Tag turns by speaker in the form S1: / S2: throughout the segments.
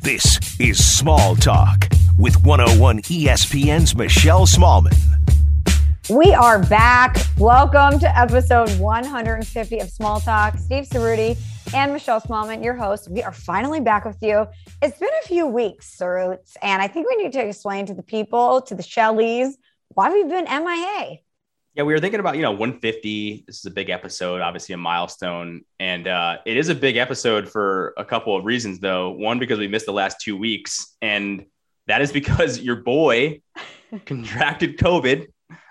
S1: This is Small Talk with 101 ESPN's Michelle Smallman.
S2: We are back. Welcome to episode 150 of Small Talk. Steve Ceruti and Michelle Smallman, your host. We are finally back with you. It's been a few weeks, Cerutes, and I think we need to explain to the people, to the Shelleys, why we've been MIA.
S3: Yeah, we were thinking about, you know, 150. This is a big episode, obviously a milestone. And uh, it is a big episode for a couple of reasons, though. One, because we missed the last two weeks. And that is because your boy contracted COVID.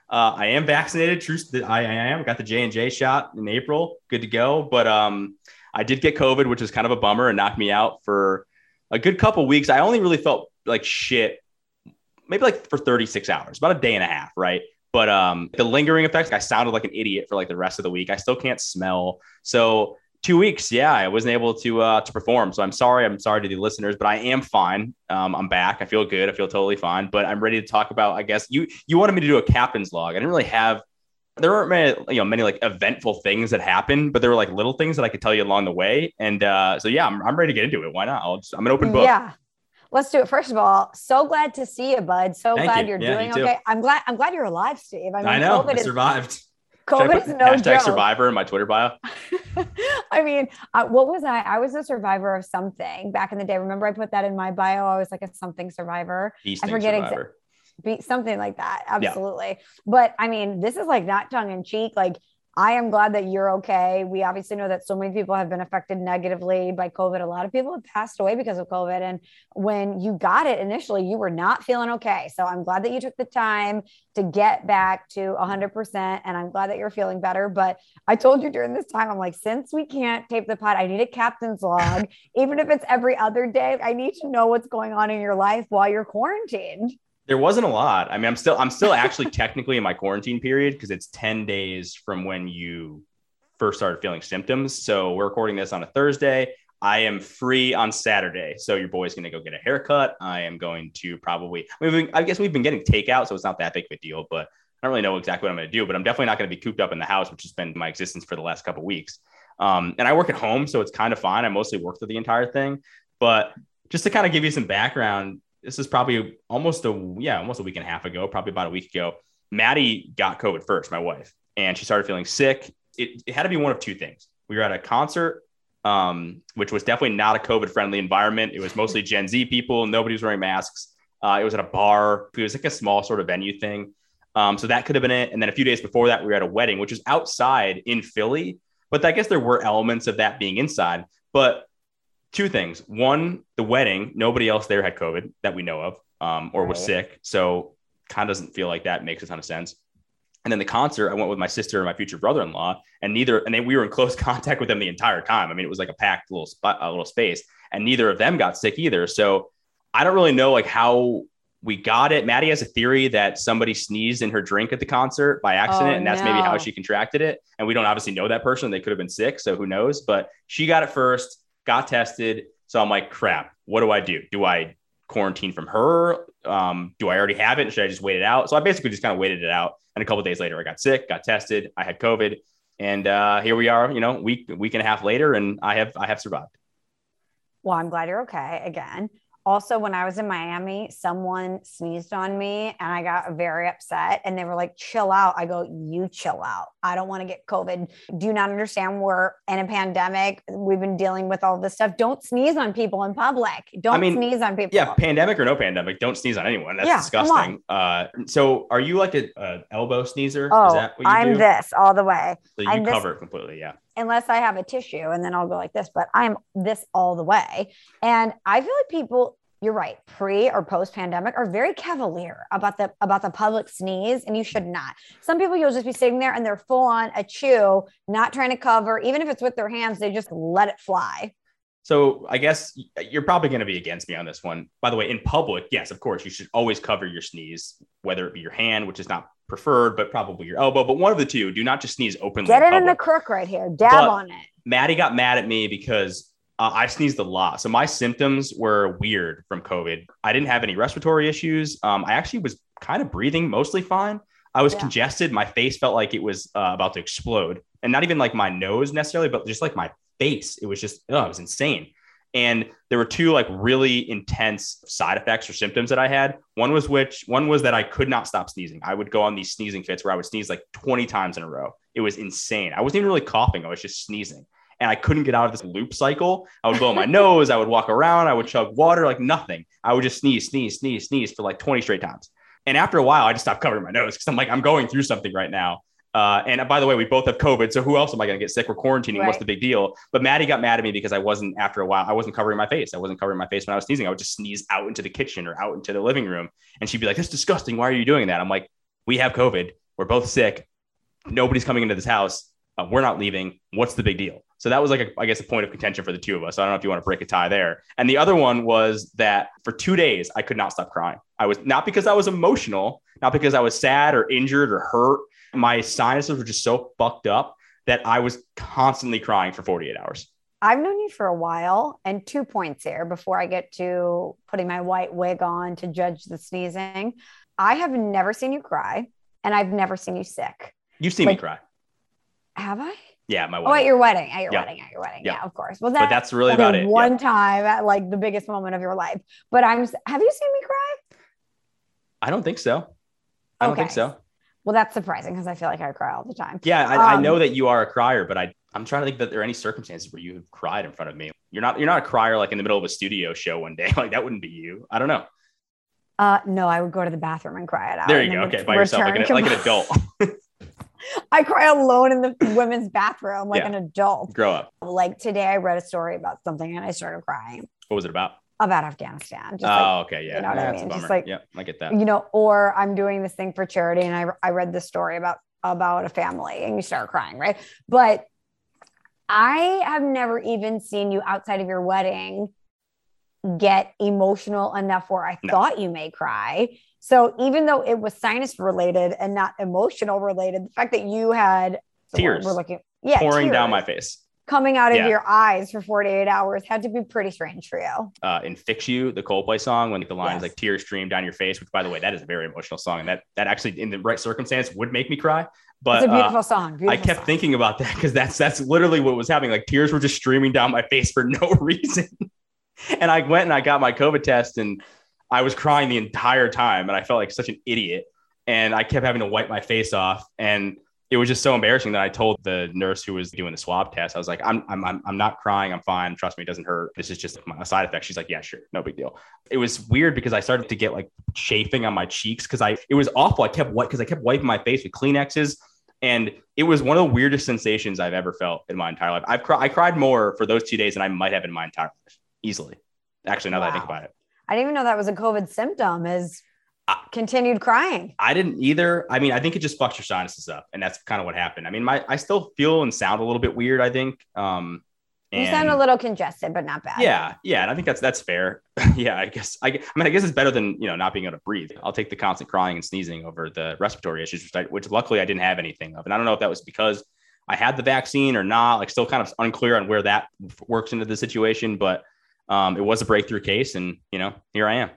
S3: Uh, I am vaccinated. True, I, I am. Got the J and J shot in April. Good to go. But um, I did get COVID, which was kind of a bummer and knocked me out for a good couple weeks. I only really felt like shit, maybe like for 36 hours, about a day and a half, right? But um, the lingering effects, I sounded like an idiot for like the rest of the week. I still can't smell. So two weeks, yeah, I wasn't able to uh, to perform. So I'm sorry. I'm sorry to the listeners, but I am fine. Um, I'm back. I feel good. I feel totally fine. But I'm ready to talk about. I guess you you wanted me to do a captain's log. I didn't really have. There weren't many, you know, many like eventful things that happened, but there were like little things that I could tell you along the way. And uh, so yeah, I'm, I'm ready to get into it. Why not? I'll just, I'm an open book.
S2: Yeah. Let's do it. First of all, so glad to see you, bud. So
S3: Thank
S2: glad
S3: you.
S2: are
S3: Yeah,
S2: doing
S3: you
S2: okay. I'm glad. I'm glad you're alive, Steve. I, mean,
S3: I know.
S2: COVID
S3: I
S2: is,
S3: survived.
S2: COVID is no
S3: hashtag
S2: joke.
S3: survivor in my Twitter bio.
S2: I mean, uh, what was I? I was a survivor of something back in the day. Remember, I put that in my bio. I was like a something survivor. I forget
S3: exactly.
S2: be something like that absolutely but i mean this is like not tongue in cheek like i am glad that you're okay. We obviously know that so many people have been affected negatively by covid. A lot of people have passed away because of covid. And when you got it initially you were not feeling okay. So i'm glad that you took the time to get back to 100% and i'm glad that you're feeling better. But i told you during this time i'm like since we can't tape the pod i need a captain's log. Even if it's every other day i need to know what's going on in your life while you're quarantined
S3: There wasn't a lot. I mean, I'm still I'm still actually technically in my quarantine period because it's 10 days from when you first started feeling symptoms. So we're recording this on a Thursday. I am free on Saturday. So your boy's gonna go get a haircut. I am going to probably I mean I guess we've been getting takeout, so it's not that big of a deal, but I don't really know exactly what I'm gonna do, but I'm definitely not gonna be cooped up in the house, which has been my existence for the last couple weeks. Um, and I work at home, so it's kind of fine. I mostly work through the entire thing. But just to kind of give you some background, this is probably almost a yeah, almost a week and a half ago, probably about a week ago. Maddie got COVID first, my wife, and she started feeling sick. It, it had to be one of two things. We were at a concert, um, which was definitely not a COVID friendly environment. It was mostly Gen Z people. Nobody was wearing masks. Uh, it was at a bar. It was like a small sort of venue thing. Um, so that could have been it. And then a few days before that, we were at a wedding, which was outside in Philly. But I guess there were elements of that being inside. But two things. One, the wedding, nobody else there had COVID that we know of um, or was
S2: Right.
S3: sick. So kind of doesn't feel like that makes a ton of sense. And then the concert, I went with my sister and my future brother-in-law, and neither, and they, we were in close contact with them the entire time. I mean, it was like a packed little spot, a little space, and neither of them got sick either. So I don't really know like how we got it. Maddie has a theory that somebody sneezed in her drink at the concert by accident,
S2: Oh,
S3: and that's maybe how she contracted it. And we don't obviously know that person; they could have been sick, so who knows? But she got it first, got tested. So I'm like, crap. What do I do? Do I quarantine from her? Um, do I already have it? Should I just wait it out? So I basically just kind of waited it out. And a couple days later, I got sick, got tested, I had COVID, and uh, here we are. You know, week week and a half later, and I have I have survived.
S2: Well, I'm glad you're okay again. Also, when I was in Miami, someone sneezed on me and I got very upset. And they were like, chill out. I go, you chill out. I don't want to get COVID. Do you not understand we're in a pandemic? We've been dealing with all this stuff. Don't sneeze on people in public. Don't
S3: mean,
S2: sneeze on people.
S3: Yeah, pandemic or no pandemic, don't sneeze on anyone. That's
S2: Yeah,
S3: disgusting. Uh, so are you like a, a elbow sneezer?
S2: Oh,
S3: Is that what you
S2: I'm
S3: do?
S2: this all the way.
S3: So you
S2: I'm this-
S3: cover it completely. Yeah.
S2: unless I have a tissue and then I'll go like this, but I'm this all the way. And I feel like people, you're right, pre or post pandemic are very cavalier about the about the public sneeze, and you should not. Some people you'll just be sitting there and they're full on a chew, not trying to cover, even if it's with their hands, they just let it fly.
S3: So I guess you're probably going to be against me on this one. By the way, in public, yes, of course, you should always cover your sneeze, whether it be your hand, which is not preferred, but probably your elbow. But one of the two, do not just sneeze openly.
S2: Get it in the crook right here, dab
S3: But-
S2: on it.
S3: Maddie got mad at me because uh, I sneezed a lot. So my symptoms were weird from COVID. I didn't have any respiratory issues. Um, I actually was kind of breathing mostly fine. I was
S2: Yeah.
S3: congested. My face felt like it was uh, about to explode, and not even like my nose necessarily, but just like my face. It was just, oh, it was insane. And there were two like really intense side effects or symptoms that I had. One was which one was that I could not stop sneezing. I would go on these sneezing fits where I would sneeze like 20 times in a row. It was insane. I wasn't even really coughing, I was just sneezing. And I couldn't get out of this loop cycle. I would blow my nose, I would walk around, I would chug water, like nothing. I would just sneeze, sneeze, sneeze, sneeze for like 20 straight times. And after a while, I just stopped covering my nose because I'm like, I'm going through something right now. Uh, and by the way, we both have COVID. So who else am I going to get sick? We're quarantining. Right. What's the big deal? But Maddie got mad at me because I wasn't, after a while, I wasn't covering my face. I wasn't covering my face when I was sneezing. I would just sneeze out into the kitchen or out into the living room. And she'd be like, that's disgusting. Why are you doing that? I'm like, we have COVID. We're both sick. Nobody's coming into this house. Uh, we're not leaving. What's the big deal? So that was like, a, I guess, a point of contention for the two of us. I don't know if you want to break a tie there. And the other one was that for two days, I could not stop crying. I was not because I was emotional, not because I was sad or injured or hurt my sinuses were just so fucked up that I was constantly crying for 48 hours.
S2: I've known you for a while, and two points here before I get to putting my white wig on to judge the sneezing. I have never seen you cry, and I've never seen you sick.
S3: You've seen like, me cry.
S2: Have I?
S3: Yeah, my
S2: wedding. Oh, at your wedding, at your yeah. wedding, at your wedding. Yeah, yeah of course.
S3: Well, that, but that's really about it.
S2: One yeah. time at like the biggest moment of your life. But I'm. Have you seen me cry?
S3: I don't think so. I don't think so.
S2: Well, that's surprising because I feel like I cry all the time.
S3: Yeah, I, um, I, know that you are a crier, but I I'm trying to think that there are any circumstances where you have cried in front of me. You're not you're not a crier like in the middle of a studio show one day. Like that wouldn't be you. I don't know.
S2: Uh, no, I would go to the bathroom and cry it out.
S3: There you go. Okay, by yourself, like an, like an adult.
S2: I cry alone in the women's bathroom like yeah. an adult.
S3: Grow up.
S2: Like today, I read a story about something and I started crying.
S3: What was it about?
S2: about Afghanistan.
S3: Just oh, like, okay, yeah.
S2: You know what
S3: yeah,
S2: I mean? Just like,
S3: yeah, I get that.
S2: You know, or I'm doing this thing for charity, and I I read this story about about a family, and you start crying, right? But I have never even seen you outside of your wedding get emotional enough where I no. thought you may cry. So even though it was sinus related and not emotional related, the fact that you had
S3: tears,
S2: we're looking, yeah,
S3: pouring down my face
S2: coming out of yeah. your eyes for 48 hours had to be pretty strange for you.
S3: Uh, in Fix You, the Coldplay song, when the lines yes. like tears stream down your face, which by the way, that is a very emotional song. And that, that actually in the right circumstance would make me cry. But
S2: it's a beautiful uh, song. Beautiful
S3: I kept
S2: song.
S3: thinking about that because that's, that's literally what was happening. Like tears were just streaming down my face for no reason. and I went and I got my COVID test and I was crying the entire time. And I felt like such an idiot. And I kept having to wipe my face off. And it was just so embarrassing that I told the nurse who was doing the swab test, I was like, I'm, I'm, I'm, not crying. I'm fine. Trust me, it doesn't hurt. This is just a side effect. She's like, yeah, sure. No big deal. It was weird because I started to get like chafing on my cheeks because I, it was awful. I kept what, because I kept wiping my face with Kleenexes. And it was one of the weirdest sensations I've ever felt in my entire life. I've cried, I cried more for those two days than I might have in my entire life, easily. Actually, now wow. that I think about it.
S2: I didn't even know that was a COVID symptom. Is continued crying.
S3: I didn't either. I mean, I think it just fucks your sinuses up, and that's kind of what happened. I mean, my I still feel and sound a little bit weird. I think. Um,
S2: you sound a little congested, but not bad.
S3: Yeah, yeah, and I think that's that's fair. yeah, I guess I, I mean I guess it's better than you know not being able to breathe. I'll take the constant crying and sneezing over the respiratory issues, which, I, which luckily I didn't have anything of, and I don't know if that was because I had the vaccine or not. Like, still kind of unclear on where that works into the situation, but um, it was a breakthrough case, and you know here I am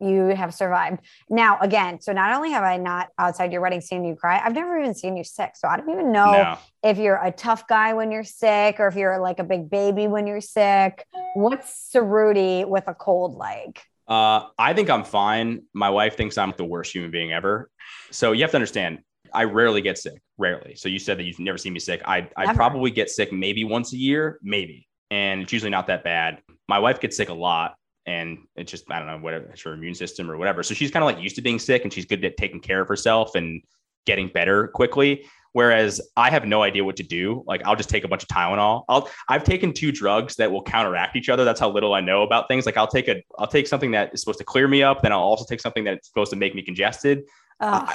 S2: you have survived. Now, again, so not only have I not outside your wedding seen you cry, I've never even seen you sick. So I don't even know no. if you're a tough guy when you're sick or if you're like a big baby when you're sick. What's Cerruti with a cold like?
S3: Uh, I think I'm fine. My wife thinks I'm the worst human being ever. So you have to understand, I rarely get sick, rarely. So you said that you've never seen me sick. I I probably get sick maybe once a year, maybe, and it's usually not that bad. My wife gets sick a lot and it's just I don't know whatever it's her immune system or whatever. So she's kind of like used to being sick and she's good at taking care of herself and getting better quickly. Whereas I have no idea what to do. Like I'll just take a bunch of Tylenol. I'll I've taken two drugs that will counteract each other. That's how little I know about things. Like I'll take a I'll take something that is supposed to clear me up, then I'll also take something that's supposed to make me congested.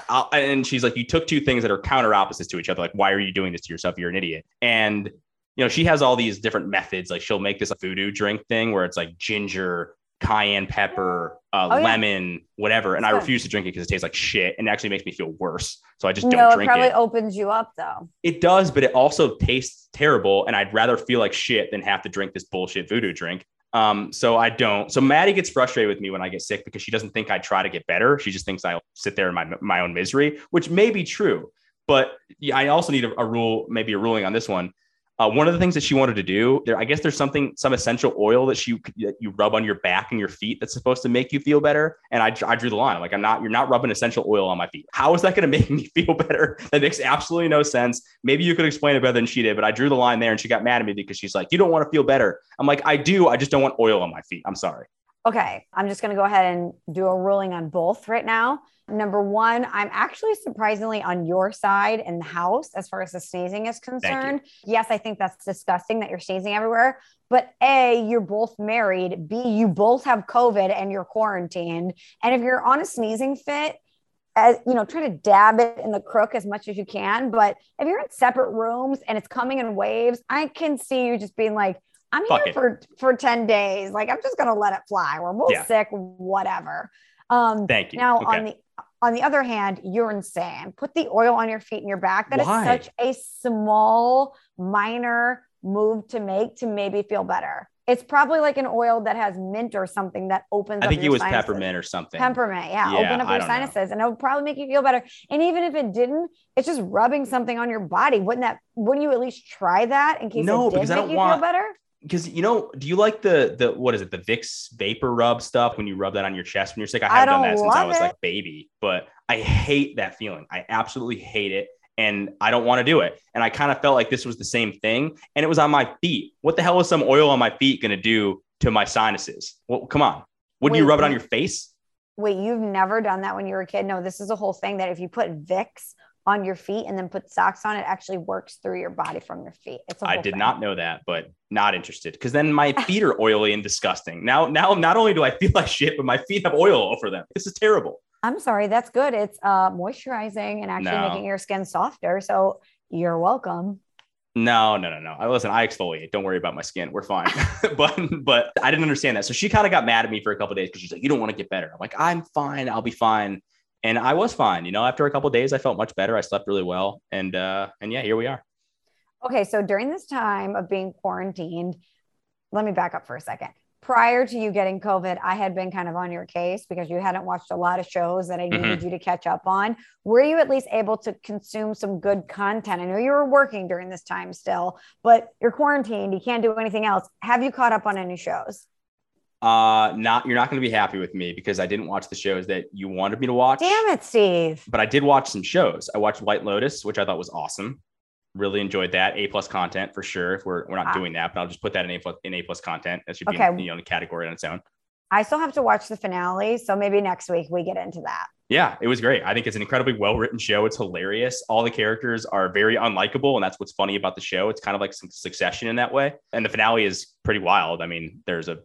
S3: I, and she's like, you took two things that are counter opposites to each other. Like, why are you doing this to yourself? You're an idiot. And you know, she has all these different methods. Like she'll make this voodoo drink thing where it's like ginger, cayenne pepper, uh, oh, lemon, yeah. whatever. And I refuse to drink it because it tastes like shit and it actually makes me feel worse. So I just don't no, drink
S2: it.
S3: Probably
S2: it. opens you up though.
S3: It does, but it also tastes terrible. And I'd rather feel like shit than have to drink this bullshit voodoo drink. Um, so I don't. So Maddie gets frustrated with me when I get sick because she doesn't think I try to get better. She just thinks I'll sit there in my my own misery, which may be true. But I also need a, a rule, maybe a ruling on this one. Uh, one of the things that she wanted to do there, I guess there's something, some essential oil that she that you rub on your back and your feet that's supposed to make you feel better. And I, I drew the line. I'm like, I'm not, you're not rubbing essential oil on my feet. How is that going to make me feel better? That makes absolutely no sense. Maybe you could explain it better than she did, but I drew the line there and she got mad at me because she's like, you don't want to feel better. I'm like, I do. I just don't want oil on my feet. I'm sorry.
S2: Okay. I'm just going to go ahead and do a ruling on both right now. Number one, I'm actually surprisingly on your side in the house as far as the sneezing is concerned. Yes, I think that's disgusting that you're sneezing everywhere. But A, you're both married. B, you both have COVID and you're quarantined. And if you're on a sneezing fit, as you know, try to dab it in the crook as much as you can. But if you're in separate rooms and it's coming in waves, I can see you just being like, I'm Fuck here it. for for 10 days. Like I'm just gonna let it fly. We're both yeah. sick, whatever. Um,
S3: Thank you.
S2: Now okay. on the on the other hand, you're insane. Put the oil on your feet and your back. That Why? is such a small, minor move to make to maybe feel better. It's probably like an oil that has mint or something that opens.
S3: I think it was sinuses. peppermint or something.
S2: Peppermint, yeah, yeah open up your sinuses, know. and it would probably make you feel better. And even if it didn't, it's just rubbing something on your body. Wouldn't that? Wouldn't you at least try that in case no, it did make you want, feel better?
S3: Because you know, do you like the the what is it, the Vicks VapoRub stuff when you rub that on your chest when you're sick? I haven't I done that since I was it. like baby, but I hate that feeling. I absolutely hate it. And I don't want to do it. And I kind of felt like this was the same thing. And it was on my feet. What the hell is some oil on my feet going to do to my sinuses? Well, come on. Wouldn't wait, you rub it on your face?
S2: Wait, you've never done that when you were a kid? No, this is a whole thing that if you put Vicks on your feet and then put socks on, it actually works through your body from your feet. It's
S3: I did thing. not know that, but not interested because then my feet are oily and disgusting. Now, now not only do I feel like shit, but my feet have oil over them. This is terrible.
S2: I'm sorry, that's good. It's uh, moisturizing and actually no. making your skin softer. So you're welcome.
S3: No, no, no, no. I listen. I exfoliate. Don't worry about my skin. We're fine. but but I didn't understand that. So she kind of got mad at me for a couple days because she's like, "You don't want to get better." I'm like, "I'm fine. I'll be fine." And I was fine. You know, after a couple days, I felt much better. I slept really well, and uh, and yeah, here we are.
S2: Okay, so during this time of being quarantined, let me back up for a second. Prior to you getting COVID, I had been kind of on your case because you hadn't watched a lot of shows that I needed mm-hmm. you to catch up on. Were you at least able to consume some good content? I know you were working during this time still, but you're quarantined. You can't do anything else. Have you caught up on any shows?
S3: Uh, not you're not going to be happy with me because I didn't watch the shows that you wanted me to watch.
S2: Damn it, Steve!
S3: But I did watch some shows. I watched White Lotus, which I thought was awesome. Really enjoyed that. A plus content for sure. If we're we're not ah. doing that, but I'll just put that in A plus in A plus content. That should be okay. in, you know, a category on its own.
S2: I still have to watch the finale, so maybe next week we get into that.
S3: Yeah, it was great. I think it's an incredibly well written show. It's hilarious. All the characters are very unlikable, and that's what's funny about the show. It's kind of like some Succession in that way. And the finale is pretty wild. I mean, there's a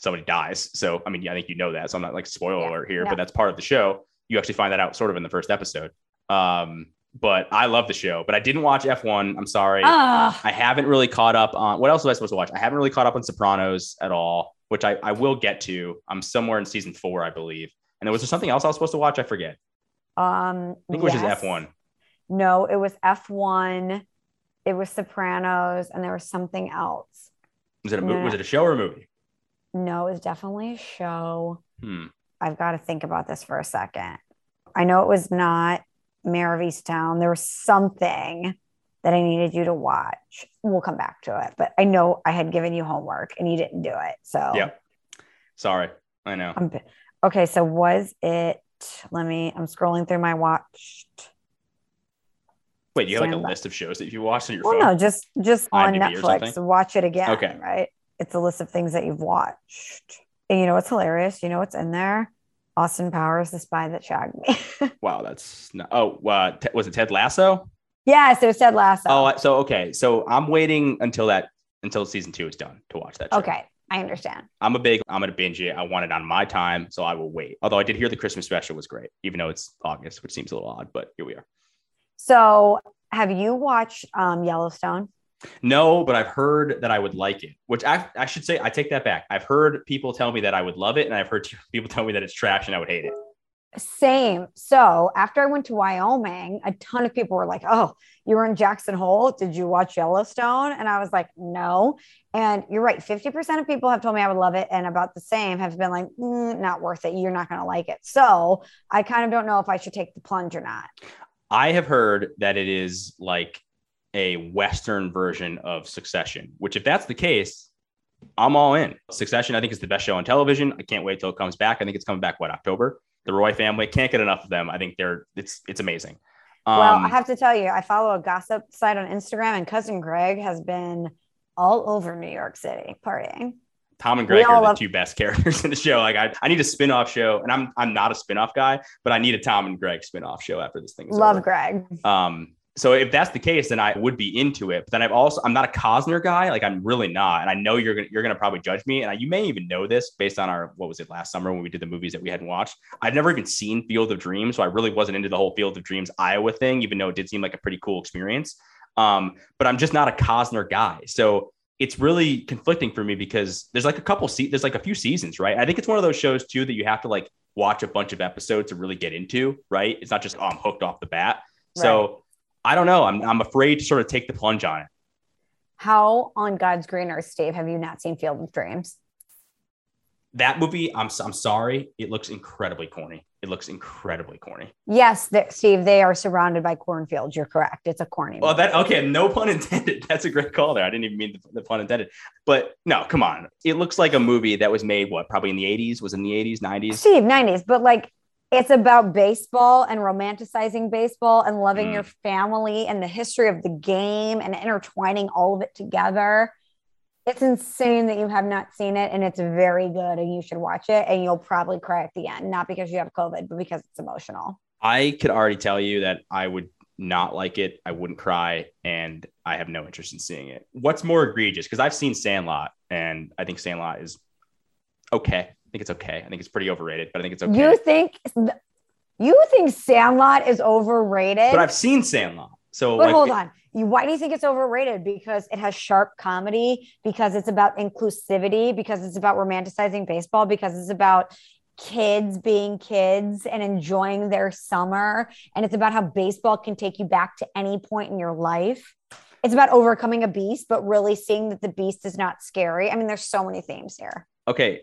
S3: somebody dies. So, I mean, I think you know that. So I'm not like spoiler yeah, alert here, but that's part of the show. You actually find that out sort of in the first episode. Um, but I love the show, but I didn't watch F1. I'm sorry. Uh, I haven't really caught up on what else was I supposed to watch? I haven't really caught up on Sopranos at all, which I, I will get to. I'm somewhere in season four, I believe. And there was there something else I was supposed to watch? I forget.
S2: Um,
S3: I think it was just F1.
S2: No, it was F1. It was Sopranos, and there was something else.
S3: Was it a movie? Was it a show or a movie?
S2: No, it was definitely a show.
S3: Hmm.
S2: I've got to think about this for a second. I know it was not Mare of Easttown. There was something that I needed you to watch. We'll come back to it, but I know I had given you homework and you didn't do it. So,
S3: yeah. Sorry. I know.
S2: Okay. So, was it? Let me, I'm scrolling through my watched.
S3: Wait, you have like a list of shows that you watched on your
S2: well,
S3: phone?
S2: no, just just on Netflix. Watch it again. Okay. Right it's a list of things that you've watched. And you know what's hilarious? You know what's in there? Austin Powers, the spy that shagged me.
S3: wow, that's not, oh, uh, t- was it Ted Lasso?
S2: Yes, it was Ted Lasso.
S3: Oh, so okay, so I'm waiting until that until season two is done to watch that. Show.
S2: Okay, I understand.
S3: I'm a big. I'm gonna binge it. I want it on my time, so I will wait. Although I did hear the Christmas special was great, even though it's August, which seems a little odd, but here we are.
S2: So, have you watched um, Yellowstone?
S3: No, but I've heard that I would like it, which I, I should say, I take that back. I've heard people tell me that I would love it, and I've heard people tell me that it's trash and I would hate it.
S2: Same. So after I went to Wyoming, a ton of people were like, Oh, you were in Jackson Hole. Did you watch Yellowstone? And I was like, No. And you're right. 50% of people have told me I would love it. And about the same have been like, mm, Not worth it. You're not going to like it. So I kind of don't know if I should take the plunge or not.
S3: I have heard that it is like a Western version of Succession, which, if that's the case, I'm all in. Succession, I think, is the best show on television. I can't wait till it comes back. I think it's coming back, what, October? The Roy family can't get enough of them. I think they're, it's, it's amazing.
S2: Um, well, I have to tell you, I follow a gossip site on Instagram, and cousin Greg has been all over New York City partying.
S3: Tom and Greg are the love- two best characters in the show. Like I, I need a spin-off show, and I'm I'm not a spin-off guy, but I need a Tom and Greg spin-off show after this thing is
S2: Love
S3: over.
S2: Greg.
S3: Um, so if that's the case, then I would be into it. But then I've also I'm not a Costner guy. Like I'm really not, and I know you're gonna you're gonna probably judge me, and I, you may even know this based on our what was it last summer when we did the movies that we hadn't watched. I've never even seen Field of Dreams, so I really wasn't into the whole Field of Dreams Iowa thing, even though it did seem like a pretty cool experience. Um, but I'm just not a Costner guy, so it's really conflicting for me because there's like a couple se- there's like a few seasons, right? I think it's one of those shows too that you have to like watch a bunch of episodes to really get into, right? It's not just oh I'm hooked off the bat. Right. So I don't know. I'm I'm afraid to sort of take the plunge on it.
S2: How on God's green earth, Steve, have you not seen Field of Dreams?
S3: that movie, I'm I'm sorry, it looks incredibly corny. It looks incredibly corny.
S2: Yes, Steve, they are surrounded by cornfields. You're correct. It's a corny.
S3: Well, movie. that okay, no pun intended. That's a great call there. I didn't even mean the, the, pun intended. But no, come on. It looks like a movie that was made what probably in the 80s, was in the 80s, 90s.
S2: Steve, 90s, but like it's about baseball and romanticizing baseball and loving mm. your family and the history of the game and intertwining all of it together it's insane that you have not seen it and it's very good and you should watch it and you'll probably cry at the end, not because you have COVID, but because it's emotional.
S3: I could already tell you that I would not like it. I wouldn't cry and I have no interest in seeing it. What's more egregious? Because I've seen Sandlot and I think Sandlot is okay. I think it's okay. I think it's pretty overrated, but I think it's okay.
S2: You think you think Sandlot is overrated?
S3: But I've seen Sandlot. So
S2: but like, hold on. You, why do you think it's overrated? Because it has sharp comedy, because it's about inclusivity, because it's about romanticizing baseball, because it's about kids being kids and enjoying their summer. And it's about how baseball can take you back to any point in your life. It's about overcoming a beast, but really seeing that the beast is not scary. I mean, there's so many themes here.
S3: Okay.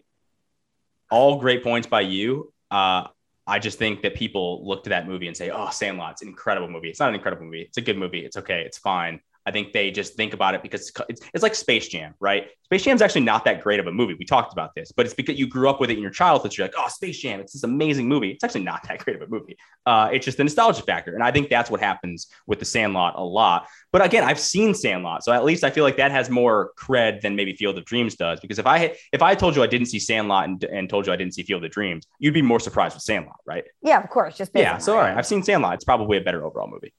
S3: All great points by you. Uh, I just think that people look to that movie and say, "Oh, Sandlot's an incredible movie." It's not an incredible movie. It's a good movie. It's okay. It's fine. I think they just think about it because it's, it's like Space Jam, right? Space Jam is actually not that great of a movie. We talked about this, but it's because you grew up with it in your childhood. So you're like, oh, Space Jam, it's this amazing movie. It's actually not that great of a movie. Uh, it's just the nostalgia factor. And I think that's what happens with the Sandlot a lot. But again, I've seen Sandlot. So at least I feel like that has more cred than maybe Field of Dreams does. Because if I if I told you I didn't see Sandlot and, and told you I didn't see Field of Dreams, you'd be more surprised with Sandlot, right?
S2: Yeah, of course. Just
S3: yeah. So all right, I've seen Sandlot. It's probably a better overall movie.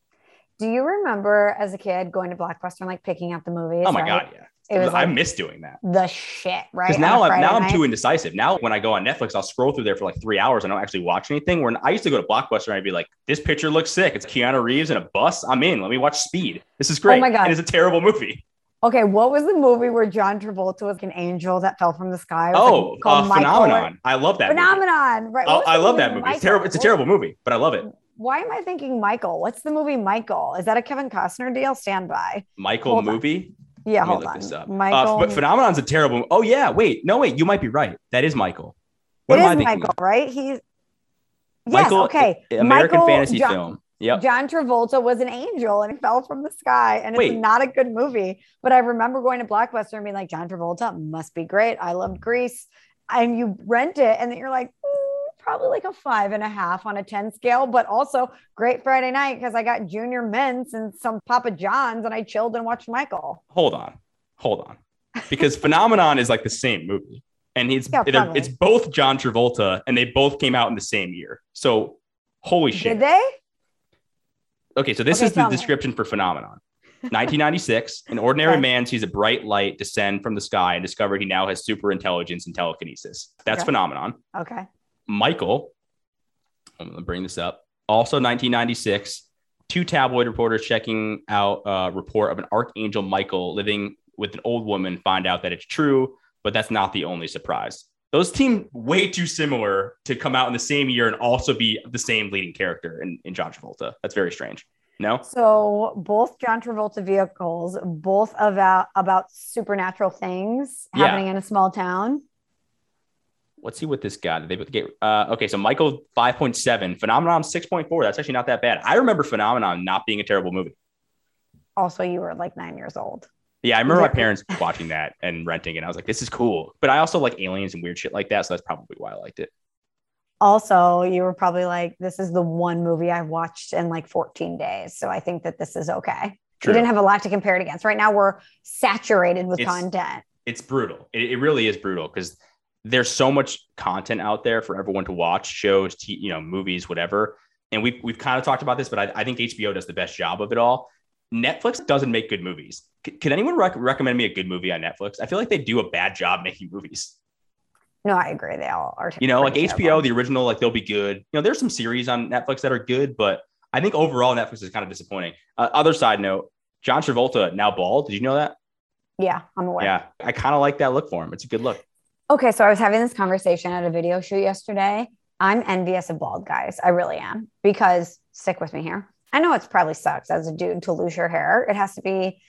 S2: Do you remember as a kid going to Blockbuster and like picking out the movies?
S3: Oh my right? god, yeah. It was like
S2: I
S3: miss doing that.
S2: The shit, right?
S3: Because now I'm now I'm too indecisive. Now when I go on Netflix, I'll scroll through there for like three hours. And I don't actually watch anything. When I used to go to Blockbuster and I'd be like, "This picture looks sick. It's Keanu Reeves in a bus. I'm in. Let me watch Speed. This is great. Oh my god, it is a terrible movie."
S2: Okay, what was the movie where John Travolta was an angel that fell from the sky?
S3: Oh, like uh, Phenomenon. I love that.
S2: Phenomenon, movie. right?
S3: Oh, I love that movie. It's terrible. It's a terrible movie, but I love it
S2: why am I thinking Michael? What's the movie Michael? Is that a Kevin Costner deal? Stand by.
S3: Michael hold movie?
S2: On. Yeah, hold on.
S3: Uh, Michael. Uh, but Phenomenon's a terrible. Oh yeah, wait, no wait, you might be right. That is Michael.
S2: What it is Michael, right? He's Michael, yes, okay.
S3: American
S2: Michael,
S3: fantasy John, film. Yep.
S2: John Travolta was an angel and he fell from the sky. And it's Wait. not a good movie. But I remember going to Blockbuster and being like, John Travolta must be great. I loved Grease. And you rent it and then you're like, probably like a five and a half on a 10 scale, but also great Friday night because I got junior mints and some Papa John's and I chilled and watched Michael.
S3: Hold on. Hold on. Because Phenomenon is like the same movie. And it's yeah, it's both John Travolta and they both came out in the same year. So holy shit.
S2: Did they?
S3: Okay, so this okay, is the description for Phenomenon. 1996, an ordinary okay. man sees a bright light descend from the sky and discover he now has super intelligence and telekinesis. That's okay. phenomenon.
S2: Okay.
S3: Michael, I'm going to bring this up. Also, 1996, two tabloid reporters checking out a report of an archangel Michael living with an old woman find out that it's true, but that's not the only surprise. Those seem way too similar to come out in the same year and also be the same leading character in, in John Travolta. That's very strange. No.
S2: So both John Travolta vehicles, both about about supernatural things happening yeah. in a small town
S3: let's see what this got. Did they get uh, okay? So Michael five point seven, Phenomenon six point four. That's actually not that bad. I remember Phenomenon not being a terrible movie.
S2: also you were like nine years old.
S3: Yeah, I remember my parents watching that and renting it. I was like, this is cool. But I also like aliens and weird shit like that. So that's probably why I liked it.
S2: Also, you were probably like, this is the one movie I've watched in like 14 days. So I think that this is okay. True. You didn't have a lot to compare it against. Right now, we're saturated with it's, content.
S3: It's brutal. It, it really is brutal because there's so much content out there for everyone to watch shows, t- you know, movies, whatever. And we've, we've kind of talked about this, but I, I think HBO does the best job of it all. Netflix doesn't make good movies. C- can anyone rec- recommend me a good movie on Netflix? I feel like they do a bad job making movies.
S2: No, I agree. They all are.
S3: You know, like terrible. HBO, the original, like they'll be good. You know, there's some series on Netflix that are good, but I think overall Netflix is kind of disappointing. Uh, other side note, John Travolta now bald. Did you know that?
S2: Yeah, I'm aware.
S3: Yeah, I kind of like that look for him. It's a good look.
S2: Okay, so I was having this conversation at a video shoot yesterday. I'm envious of bald guys. I really am because stick with me here. I know it's probably sucks as a dude to lose your hair. It has to be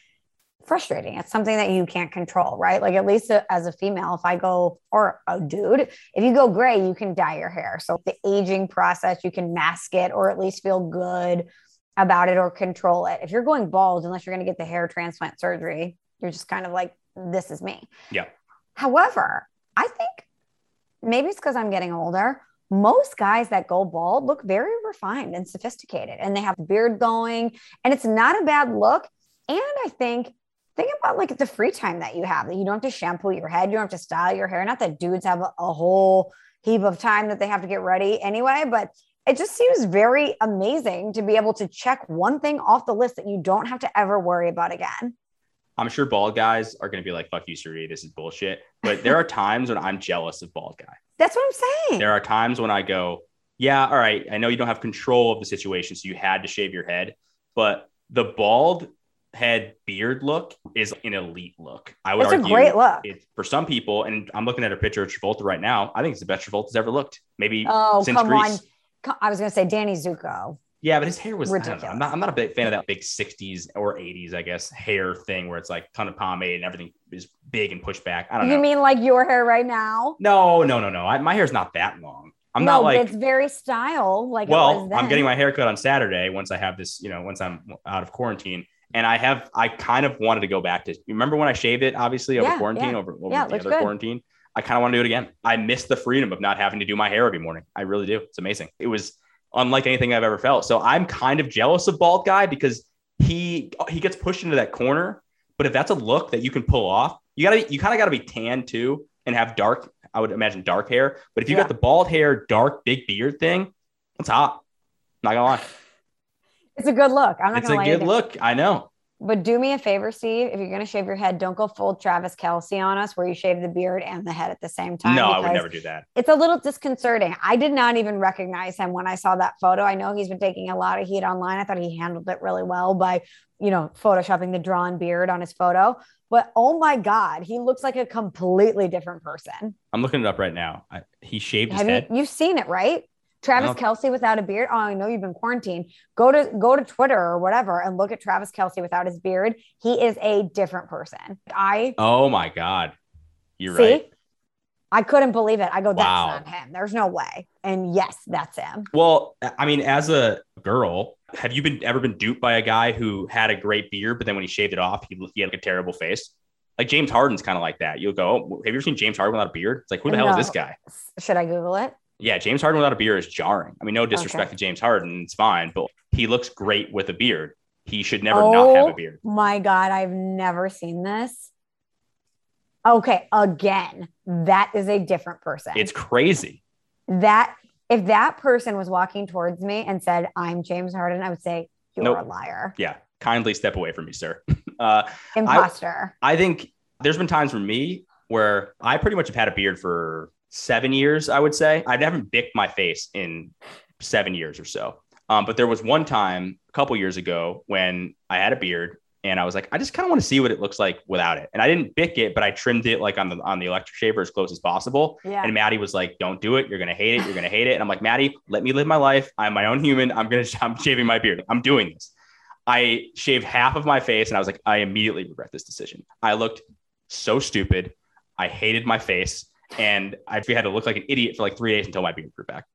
S2: frustrating. It's something that you can't control, right? Like at least uh, as a female, if I go or a dude, if you go gray, you can dye your hair. So the aging process, you can mask it or at least feel good about it or control it. If you're going bald, unless you're going to get the hair transplant surgery, you're just kind of like, this is me.
S3: Yeah.
S2: However, I think maybe it's because I'm getting older. Most guys that go bald look very refined and sophisticated and they have beard going and it's not a bad look. And i think think about like the free time that you have that you don't have to shampoo your head you don't have to style your hair. Not that dudes have a, whole heap of time that they have to get ready anyway but it just seems very amazing to be able to check one thing off the list that you don't have to ever worry about again
S3: I'm sure bald guys are going to be like, fuck you, Suri. This is bullshit. But there are times when I'm jealous of bald guy.
S2: That's what I'm saying.
S3: There are times when I go, yeah, all right. I know you don't have control of the situation. So you had to shave your head, but the bald head beard look is an elite look. I would
S2: it's
S3: argue
S2: a great look.
S3: For some people, and I'm looking at a picture of Travolta right now. I think it's the best Travolta's ever looked. Maybe
S2: oh,
S3: since
S2: come
S3: Grease.
S2: on. I was going to say Danny Zuko.
S3: Yeah, but his hair was ridiculous. I'm not. I'm not a big fan of that big '60s or '80s, I guess, hair thing where it's like ton of pomade and everything is big and pushed back. I don't
S2: you
S3: know.
S2: You mean like your hair right now?
S3: No, no, no, no. I, my hair's not that long. I'm
S2: no,
S3: not like
S2: it's very style. Like
S3: well, I'm getting my hair cut on Saturday once I have this. You know, once I'm out of quarantine, and I have. I kind of wanted to go back to. Remember when I shaved it? Obviously over yeah, quarantine,
S2: yeah.
S3: over, over
S2: yeah,
S3: the other
S2: good.
S3: quarantine. I kind of want to do it again. I miss the freedom of not having to do my hair every morning. I really do. It's amazing. It was unlike anything I've ever felt. So I'm kind of jealous of bald guy because he he gets pushed into that corner. But if that's a look that you can pull off, you gotta you kind of gotta be tan too and have dark. I would imagine dark hair. But if you yeah. got the bald hair, dark, big beard thing, it's hot. Not gonna lie.
S2: It's a good look. I'm not
S3: it's
S2: gonna
S3: lie. It's a good look. I know.
S2: But do me a favor, Steve. If you're going to shave your head, don't go full Travis Kelce on us, where you shave the beard and the head at the same time.
S3: No, I would never do that.
S2: It's a little disconcerting. I did not even recognize him when I saw that photo. I know he's been taking a lot of heat online. I thought he handled it really well by, you know, photoshopping the drawn beard on his photo. But oh my God, he looks like a completely different person.
S3: I'm looking it up right now. I, he shaved his
S2: Have
S3: head.
S2: You've seen it, right? Travis Kelce without a beard. Oh, I know you've been quarantined. Go to go to Twitter or whatever and look at Travis Kelce without his beard. He is a different person. I
S3: Oh my God. You're
S2: see?
S3: right.
S2: I couldn't believe it. I go, that's
S3: Wow.
S2: not him. There's no way. And yes, that's him.
S3: Well, I mean, as a girl, have you been ever been duped by a guy who had a great beard, but then when he shaved it off, he, he had like a terrible face? Like James Harden's kind of like that. You'll go, oh, have you ever seen James Harden without a beard? It's like, who the hell is this guy?
S2: Should I Google it?
S3: Yeah, James Harden without a beard is jarring. I mean, no disrespect
S2: Okay.
S3: to James Harden, it's fine, but he looks great with a beard. He should never not have a beard.
S2: My God, I've never seen this. Okay, again, that is a different person.
S3: It's crazy.
S2: that if that person was walking towards me and said, I'm James Harden, I would say, You're
S3: Nope.
S2: a liar.
S3: Yeah, kindly step away from me, sir. Uh,
S2: Imposter.
S3: I think there's been times for me where I pretty much have had a beard for seven years, I would say. I haven't bicked my face in seven years or so. Um, but there was one time a couple years ago when I had a beard and I was like, I just kind of want to see what it looks like without it. And I didn't bick it, but I trimmed it like on the on the electric shaver as close as possible.
S2: yeah.
S3: And Maddie was like, "Don't do it. You're gonna hate it. You're gonna hate it." And I'm like, "Maddie, let me live my life. I'm my own human. I'm gonna. I'm shaving my beard. I'm doing this." I shaved half of my face, and I was like, "I immediately regret this decision. I looked so stupid. I hated my face, and I had to look like an idiot for like three days until my beard grew back."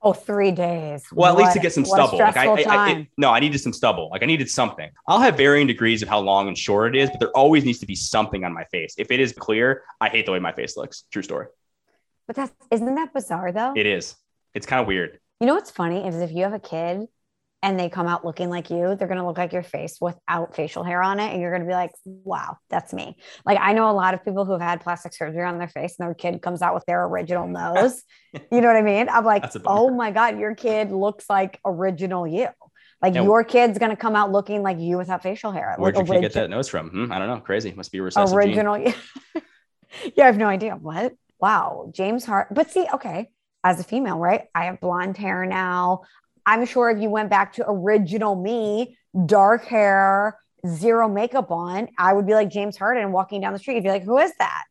S2: Oh, three days.
S3: Well, at least to get some stubble. Like I, I, I- it- no, I needed some stubble. Like I needed something. I'll have varying degrees of how long and short it is, but there always needs to be something on my face. If it is clear, I hate the way my face looks. True story.
S2: but that's isn't that bizarre though?
S3: It is. It's kind of weird.
S2: You know what's funny is if you have a kid and they come out looking like you, they're gonna look like your face without facial hair on it, and you're gonna be like, "Wow, that's me." Like I know a lot of people who have had plastic surgery on their face, and their kid comes out with their original nose. you know what I mean? I'm like,
S3: That's a bummer.
S2: "Oh my god, your kid looks like original you." Like
S3: Yeah.
S2: your kid's gonna come out looking like you without facial hair.
S3: Where'd
S2: like
S3: your kid get that nose from? Hmm, I don't know. Crazy. Must be recessive gene.
S2: original. yeah, I have no idea. What? Wow, James Hart. But see, okay, as a female, right? I have blonde hair now. I'm sure if you went back to original me, dark hair, zero makeup on, I would be like James Harden walking down the street. You'd be like, who is that?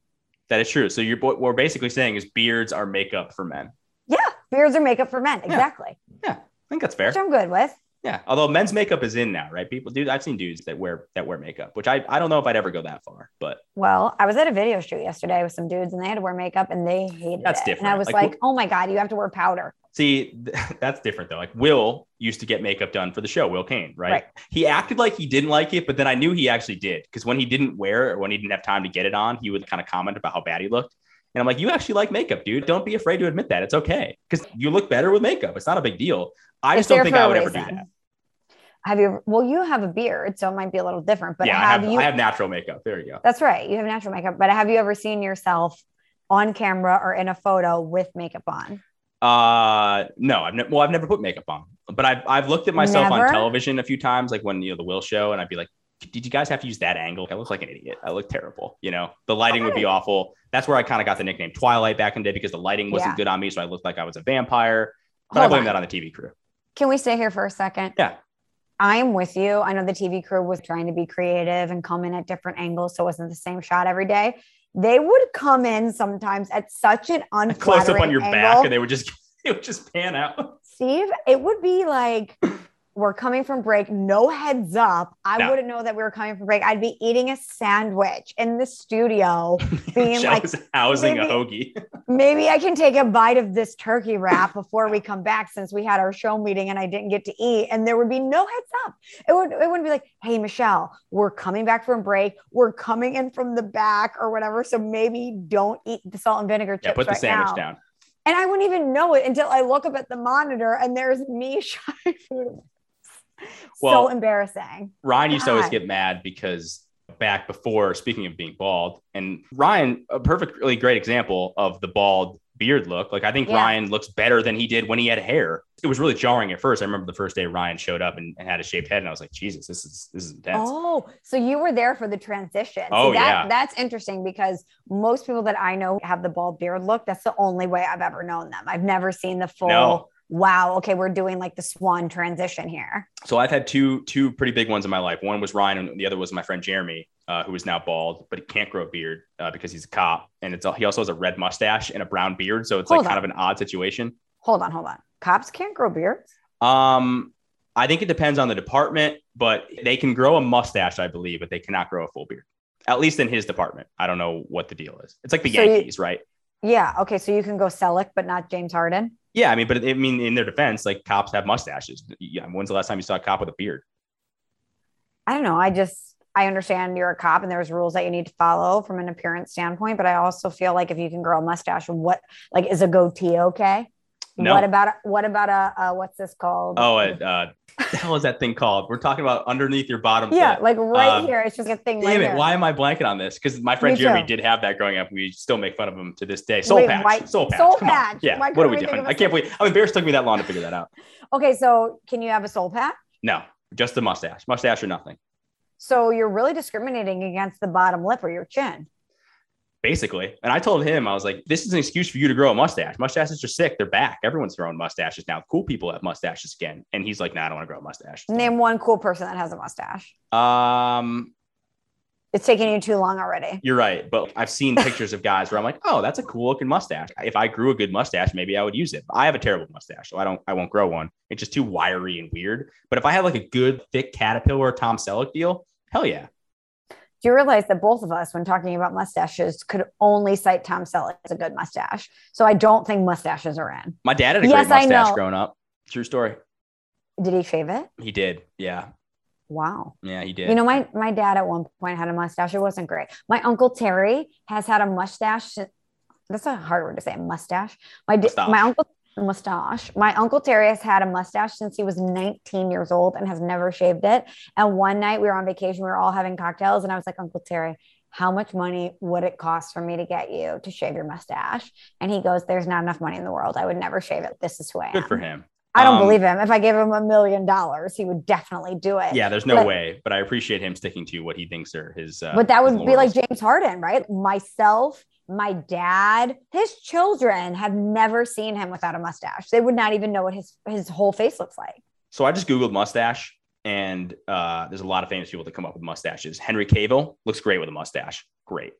S3: That is true. So you're what we're basically saying is beards are makeup for men.
S2: Yeah, beards are makeup for men. Exactly. Yeah.
S3: I think that's fair.
S2: Which I'm good with.
S3: Yeah. Although men's makeup is in now, right? People dude, I've seen dudes that wear that wear makeup, which I, I don't know if I'd ever go that far, but
S2: Well, I was at a video shoot yesterday with some dudes and they had to wear makeup and they hated
S3: That's
S2: it. And
S3: different.
S2: I was
S3: Like,
S2: like, oh my God, you have to wear powder.
S3: See th- that's different though. Like Will used to get makeup done for the show, Will Kane, right?
S2: Right.
S3: He acted like he didn't like it, but then I knew he actually did. Because when he didn't wear it or when he didn't have time to get it on, he would kind of comment about how bad he looked. And I'm like, you actually like makeup, dude. Don't be afraid to admit that. It's okay. Because you look better with makeup. It's not a big deal. I
S2: It's
S3: just don't think I
S2: I
S3: would ever do that.
S2: Have you, ever, well, you have a beard, so it might be a little different, but
S3: yeah, I
S2: have
S3: have
S2: you,
S3: I have natural makeup. There you go.
S2: That's right. You have natural makeup, but have you ever seen yourself on camera or in a photo with makeup on?
S3: Uh, no, I've ne- well, I've never put makeup on, but I've I've looked at myself
S2: Never?
S3: on television a few times, like when you know the Will show, and I'd be like, did you guys have to use that angle? I look like an idiot. I look terrible. You know, the lighting would be awful. That's where I kind of got the nickname Twilight back in the day because the lighting wasn't
S2: Yeah.
S3: good on me, so I looked like I was a vampire. But I blame
S2: on.
S3: that on the TV crew.
S2: Can we stay here for a second?
S3: Yeah.
S2: I'm with you. I know the TV crew was trying to be creative and come in at different angles, so it wasn't the same shot every day. They would come in sometimes at such an unflattering
S3: Close up on your
S2: angle.
S3: back, and they would just it would just pan out.
S2: Steve, it would be like we're coming from break, no heads up. I
S3: No.
S2: wouldn't know that we were coming from break. I'd be eating a sandwich in the studio, being like,
S3: was housing a
S2: maybe-
S3: hoagie.
S2: maybe I can take a bite of this turkey wrap before we come back since we had our show meeting and I didn't get to eat. And there would be no heads up. It would it wouldn't be like, hey Michelle, we're coming back from break. We're coming in from the back or whatever. So maybe don't eat the salt and vinegar chips.
S3: Yeah, put the
S2: right
S3: sandwich
S2: now.
S3: down.
S2: And I wouldn't even know it until I look up at the monitor and there's me shoving food.
S3: Well,
S2: so embarrassing.
S3: Ryan used to always get mad because back before, speaking of being bald, and Ryan, a perfectly great example of the bald beard look. Like I think
S2: Yeah.
S3: Ryan looks better than he did when he had hair. It was really jarring at first. I remember the first day Ryan showed up and, and had a shaved head, and I was like, Jesus, this is this is intense.
S2: Oh, so you were there for the transition.
S3: Oh,
S2: that,
S3: yeah.
S2: That's interesting because most people that I know have the bald beard look. That's the only way I've ever known them. I've never seen the full,
S3: No.
S2: Wow, okay, we're doing like the swan transition here.
S3: So I've had two two pretty big ones in my life. One was Ryan, and the other was my friend Jeremy, uh, who is now bald, but he can't grow a beard uh, because he's a cop, and it's he also has a red mustache and a brown beard, so it's
S2: Hold
S3: like kind of an odd situation.
S2: Hold on, hold on. Cops can't grow beards.
S3: Um, I think it depends on the department, but they can grow a mustache, I believe, but they cannot grow a full beard. At least in his department. I don't know what the deal is. It's like the
S2: So you-
S3: Yankees, right?
S2: Yeah. Okay. So you can go Selleck, but not James Harden.
S3: Yeah, I mean, but I mean, in their defense, like cops have mustaches. Yeah, when's the last time you saw a cop with a beard?
S2: I don't know. I just, I understand you're a cop and there's rules that you need to follow from an appearance standpoint, but I also feel like if you can grow a mustache, what, like, is a goatee okay?
S3: No.
S2: What about, what about a, uh, what's this called?
S3: Oh, uh, uh, what the hell is that thing called? We're talking about underneath your bottom.
S2: Yeah, like right
S3: Um,
S2: here. It's just a thing.
S3: Damn
S2: right
S3: it!
S2: here.
S3: Why am I blanking on this? Because my friend Jeremy did have that growing up. We still make fun of him to this day. Soul
S2: Wait,
S3: patch.
S2: why-
S3: Soul patch.
S2: soul
S3: Come on. Yeah.
S2: Why
S3: what are we doing? I can't believe I'm embarrassed. It took me that long to figure that out.
S2: Okay, so can you have a soul patch?
S3: No, just the mustache. Mustache or nothing.
S2: So you're really discriminating against the bottom lip or your chin.
S3: Basically. And I told him, I was like, this is an excuse for you to grow a mustache. Mustaches are sick. They're back. Everyone's growing mustaches now. Cool people have mustaches again. And he's like, nah, I don't want to grow a mustache.
S2: Name one cool person that has a mustache.
S3: Um,
S2: It's taking you too long already.
S3: you're right. But I've seen pictures of guys where I'm like, oh, that's a cool looking mustache. If I grew a good mustache, maybe I would use it. But I have a terrible mustache, so I don't, I won't grow one. It's just too wiry and weird. But if I had like a good thick caterpillar Tom Selleck deal, hell yeah.
S2: Do you realize that both of us, when talking about mustaches, could only cite Tom Selleck as a good mustache? So I don't think mustaches are in.
S3: My dad had a
S2: Yes,
S3: great mustache growing up. True story.
S2: Did he shave it?
S3: He did. Yeah.
S2: Wow.
S3: Yeah, he did.
S2: You know, my my dad at one point had a mustache. It wasn't great. My uncle Terry has had a mustache. That's a hard word to say. Mustache. My
S3: Mustache.
S2: my uncle mustache. My uncle Terry has had a mustache since he was 19 years old and has never shaved it. And one night we were on vacation. We were all having cocktails, and I was like, Uncle Terry. How much money would it cost for me to get you to shave your mustache? And he goes, There's not enough money in the world. I would never shave it. This is who I am.
S3: Good for him.
S2: I don't
S3: Um,
S2: believe him. If I gave him a million dollars, he would definitely do it.
S3: Yeah, there's no
S2: But-
S3: way, but I appreciate him sticking to what he thinks are his. Uh,
S2: but that would be like. James Harden, right? Myself, my dad, his children have never seen him without a mustache. They would not even know what his his whole face looks like.
S3: So I just googled mustache, and uh, there's a lot of famous people that come up with mustaches. Henry Cavill looks great with a mustache. Great.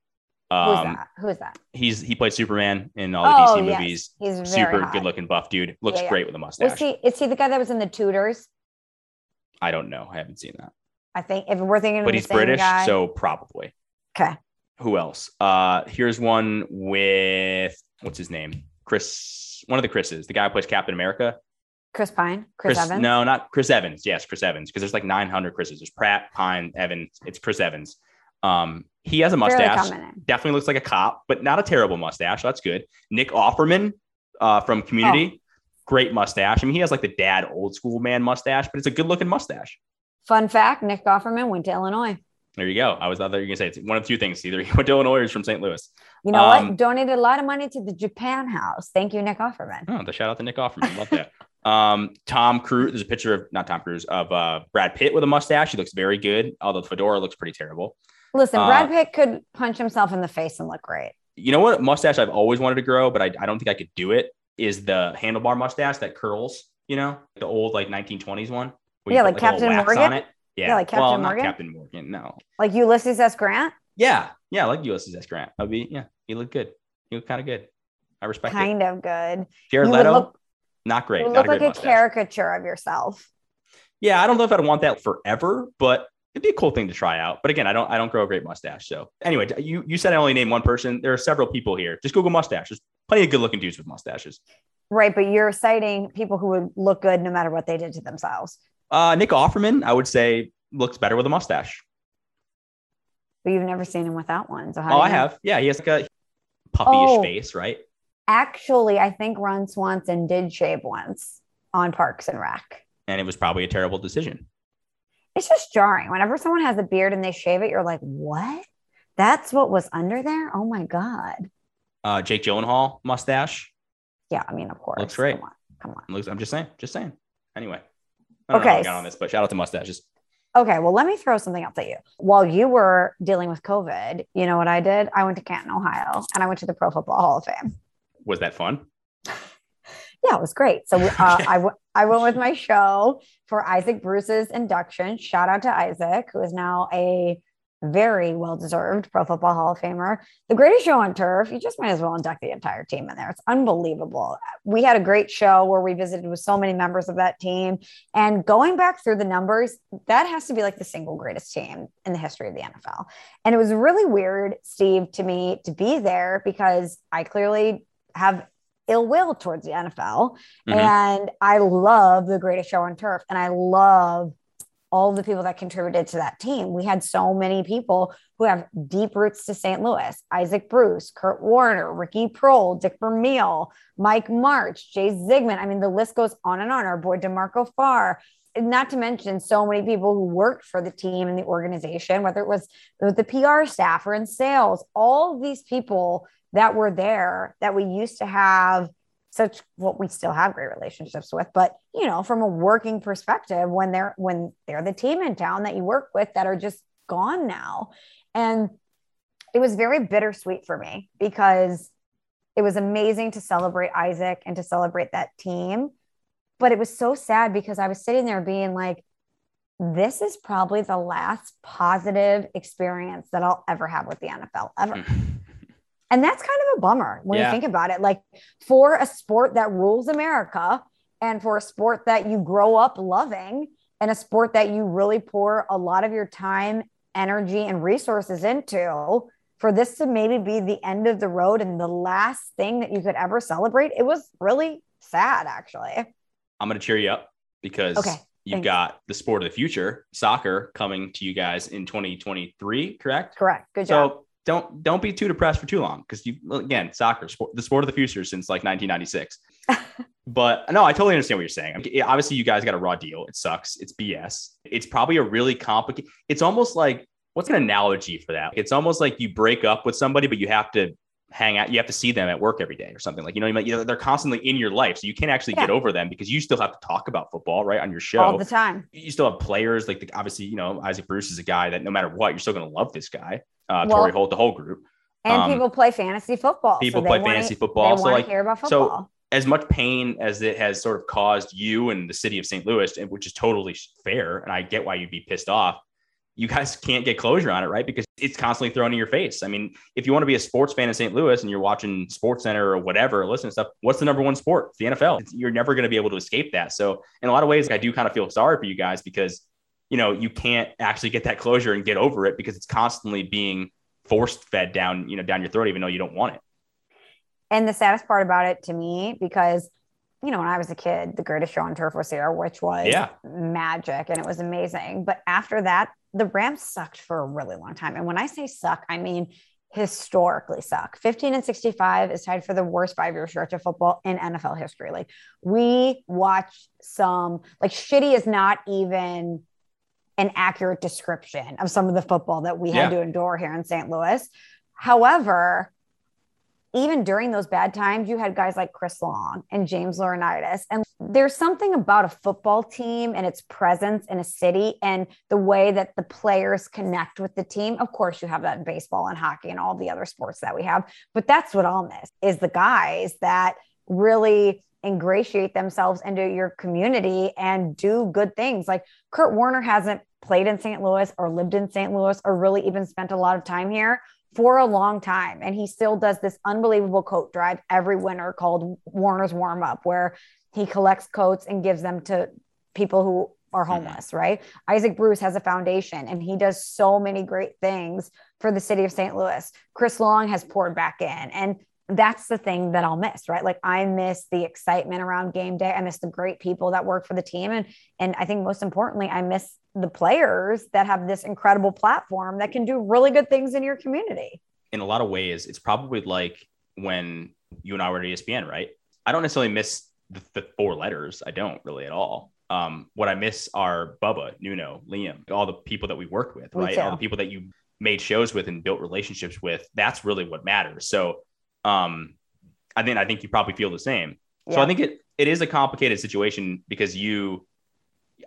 S2: Who's
S3: Um,
S2: that? Who's that?
S3: he's he played Superman in all the
S2: Oh,
S3: DC
S2: yes.
S3: movies.
S2: He's very
S3: Super good looking buff dude. Looks
S2: Yeah, yeah.
S3: great with a mustache.
S2: Was he? Is he the guy that was in the Tudors?
S3: I don't know. I haven't seen that.
S2: I think if we're thinking of
S3: But he's British,
S2: guy.
S3: so probably.
S2: okay.
S3: Who else? Uh here's one with what's his name? Chris, one of the Chris's, the guy who plays Captain America.
S2: Chris Pine, Chris, Evans.
S3: No, not Chris Evans. Yes, Chris Evans. Because there's like 900 Chris's. There's Pratt, Pine, Evans. It's Chris Evans. Um, he has a mustache. Definitely looks like a cop, but not a terrible mustache. That's good. Nick Offerman uh, from
S2: Oh.
S3: Community. Great mustache. I mean, he has like the dad old school man mustache, but it's a good looking mustache.
S2: Fun fact: Nick Offerman went to Illinois.
S3: There you go. I was thought that you gonna say it's one of two things. Either he went to Illinois or he's from St. Louis.
S2: You know
S3: Um,
S2: what? Donated a lot of money to the Japan House. Thank you, Nick Offerman.
S3: Oh, the shout out to Nick Offerman. Love that. Um, Tom Cruise. There's a picture of not Tom Cruise of uh, Brad Pitt with a mustache. He looks very good, although the fedora looks pretty terrible.
S2: Listen,
S3: Uh,
S2: Brad Pitt could punch himself in the face and look great.
S3: You know what mustache I've always wanted to grow, but I, I don't think I could do it. Is the handlebar mustache that curls? You know, the old like 1920s one.
S2: Yeah,
S3: put,
S2: like
S3: little
S2: Captain
S3: wax
S2: Morgan?
S3: It. Yeah.
S2: Yeah, like
S3: well,
S2: Captain
S3: not
S2: Morgan?
S3: Captain Morgan. No.
S2: Like Ulysses S. Grant,
S3: Yeah. Yeah. Like Ulysses S. Grant. I'd be, yeah, he looked good. He looked kind of good. I respect it.
S2: kind of good.
S3: Jared
S2: you
S3: Leto,
S2: look,
S3: not great.
S2: you look
S3: a great
S2: like a
S3: mustache.
S2: caricature of yourself.
S3: Yeah, I don't know if I'd want that forever, but it'd be a cool thing to try out. But again, I don't I don't grow a great mustache. So anyway, you you said I only named one person. There are several people here. Just Google mustache. There's plenty of good looking dudes with mustaches.
S2: Right. But you're citing people who would look good no matter what they did to themselves.
S3: Uh, Nick Offerman, I would say, looks better with a mustache.
S2: But you've never seen him without one. So how
S3: Oh, I
S2: know?
S3: have. Yeah, he has like a puppyish
S2: Oh.
S3: face, right?
S2: Actually, I think Ron Swanson did shave once on Parks and Rec.
S3: And it was probably a terrible decision.
S2: It's just jarring. Whenever someone has a beard and they shave it, you're like, what? That's what was under there? Oh my God.
S3: Uh, Jake Gyllenhaal mustache.
S2: Yeah, I mean, of course.
S3: Looks great.
S2: Come on. Come on.
S3: Looks. I'm just saying. Just saying. Anyway. I
S2: Okay.
S3: I got on this, but shout out to mustaches.
S2: Okay, well, let me throw something else at you. While you were dealing with COVID, you know what I did? I went to Canton, Ohio, and I went to the Pro Football Hall of Fame.
S3: Was that fun?
S2: Yeah, it was great. So uh, I, w- I went with my show for Isaac Bruce's induction. Shout out to Isaac, who is now a very well deserved Pro Football Hall of Famer. The greatest show on turf. You just might as well induct the entire team in there. It's unbelievable. We had a great show where we visited with so many members of that team. And going back through the numbers, that has to be like the single greatest team in the history of the NFL. And it was really weird, Steve, to me to be there because I clearly have ill will towards the NFL.
S3: Mhm.
S2: And I love the greatest show on turf. And I love all the people that contributed to that team. We had so many people who have deep roots to St. Louis Isaac Bruce, Kurt Warner, Ricky Proehl, Dick Vermeil, Mike Martz, Jay Zygmunt. I mean, the list goes on and on. Our boy D'Marco Farr. Not to mention so many people who worked for the team and the organization, whether it was the PR staff or in sales, all these people that were there that we used to have such what we still have great relationships with but you know from a working perspective when they're when they're the team in town that you work with that are just gone now. And it was very bittersweet for me because it was amazing to celebrate Isaac and to celebrate that team. But it was so sad because I was sitting there being like this is probably the last positive experience that I'll ever have with the NFL ever hmm. And that's kind of a bummer when
S3: Yeah.
S2: you think about it. Like for a sport that rules America and for a sport that you grow up loving and a sport that you really pour a lot of your time energy and resources into for this to maybe be the end of the road and the last thing that you could ever celebrate, it was really sad, actually.
S3: I'm going to cheer you up because okay, you've thanks. got the sport of the future, soccer, coming to you guys in 2023, correct?
S2: Correct. Good job.
S3: So don't don't be too depressed for too long because you again soccer sport the sport of the future since like 1996 but no i totally understand what you're saying obviously you guys got a raw deal it sucks it's bs it's probably a really complicated it's almost like what's an analogy for that? It's almost like you break up with somebody, but you have to hang out. You have to see them at work every day or something like, you know, you, might, you know, they're constantly in your life. So you can't actually yeah. get over them because you still have to talk about football, right. On your show
S2: all the time.
S3: You still have players like the, obviously, you know, Isaac Bruce is a guy that no matter what, you're still going to love this guy. Uh, well, Torry Holt, the whole group.
S2: And um, people play fantasy football.
S3: People so play fantasy football.
S2: so
S3: like,
S2: football.
S3: So as much pain as it has sort of caused you and the city of St. Louis, which is totally fair, and I get why you'd be pissed off you guys can't get closure on it, right? Because it's constantly thrown in your face. I mean, if you want to be a sports fan in St. Louis and you're watching Sports Center or whatever, listening to stuff, what's the number one sport? It's the NFL. It's, you're never going to be able to escape that. So, in a lot of ways, I do kind of feel sorry for you guys because you know you can't actually get that closure and get over it because it's constantly being forced fed down, you know, down your throat, even though you don't want it.
S2: And the saddest part about it to me, because you know, when I was a kid, the greatest show on turf was there, which was
S3: yeah.
S2: magic and it was amazing. But after that, the Rams sucked for a really long time. And when I say suck, I mean historically suck. 15 and 65 is tied for the worst five year stretch of football in NFL history. Like we watch some, like shitty is not even an accurate description of some of the football that we yeah. had to endure here in St. Louis. However, even during those bad times, you had guys like Chris Long and James Laurinaitis. And there's something about a football team and its presence in a city and the way that the players connect with the team. Of course, you have that in baseball and hockey and all the other sports that we have, but that's what I'll miss is the guys that really ingratiate themselves into your community and do good things. Like Kurt Warner hasn't played in St. Louis or lived in St. Louis or really even spent a lot of time here for a long time. And he still does this unbelievable coat drive every winter called Warner's Warm Up, where he collects coats and gives them to people who are mm-hmm. homeless, mm-hmm. right? Isaac Bruce has a foundation and he does so many great things for the city of St. Louis. Chris Long has poured back in. And that's the thing that I'll miss, right? Like I miss the excitement around game day. I miss the great people that work for the team. And and I think most importantly, I miss the players that have this incredible platform that can do really good things in your community.
S3: In a lot of ways, it's probably like when you and I were at ESPN, right? I don't necessarily miss the, the four letters. I don't really at all. Um, what I miss are Bubba, Nuno, Liam, all the people that we worked with, right? All the people that you made shows with and built relationships with. That's really what matters. So um, I think I think you probably feel the same. Yeah. So I think it it is a complicated situation because you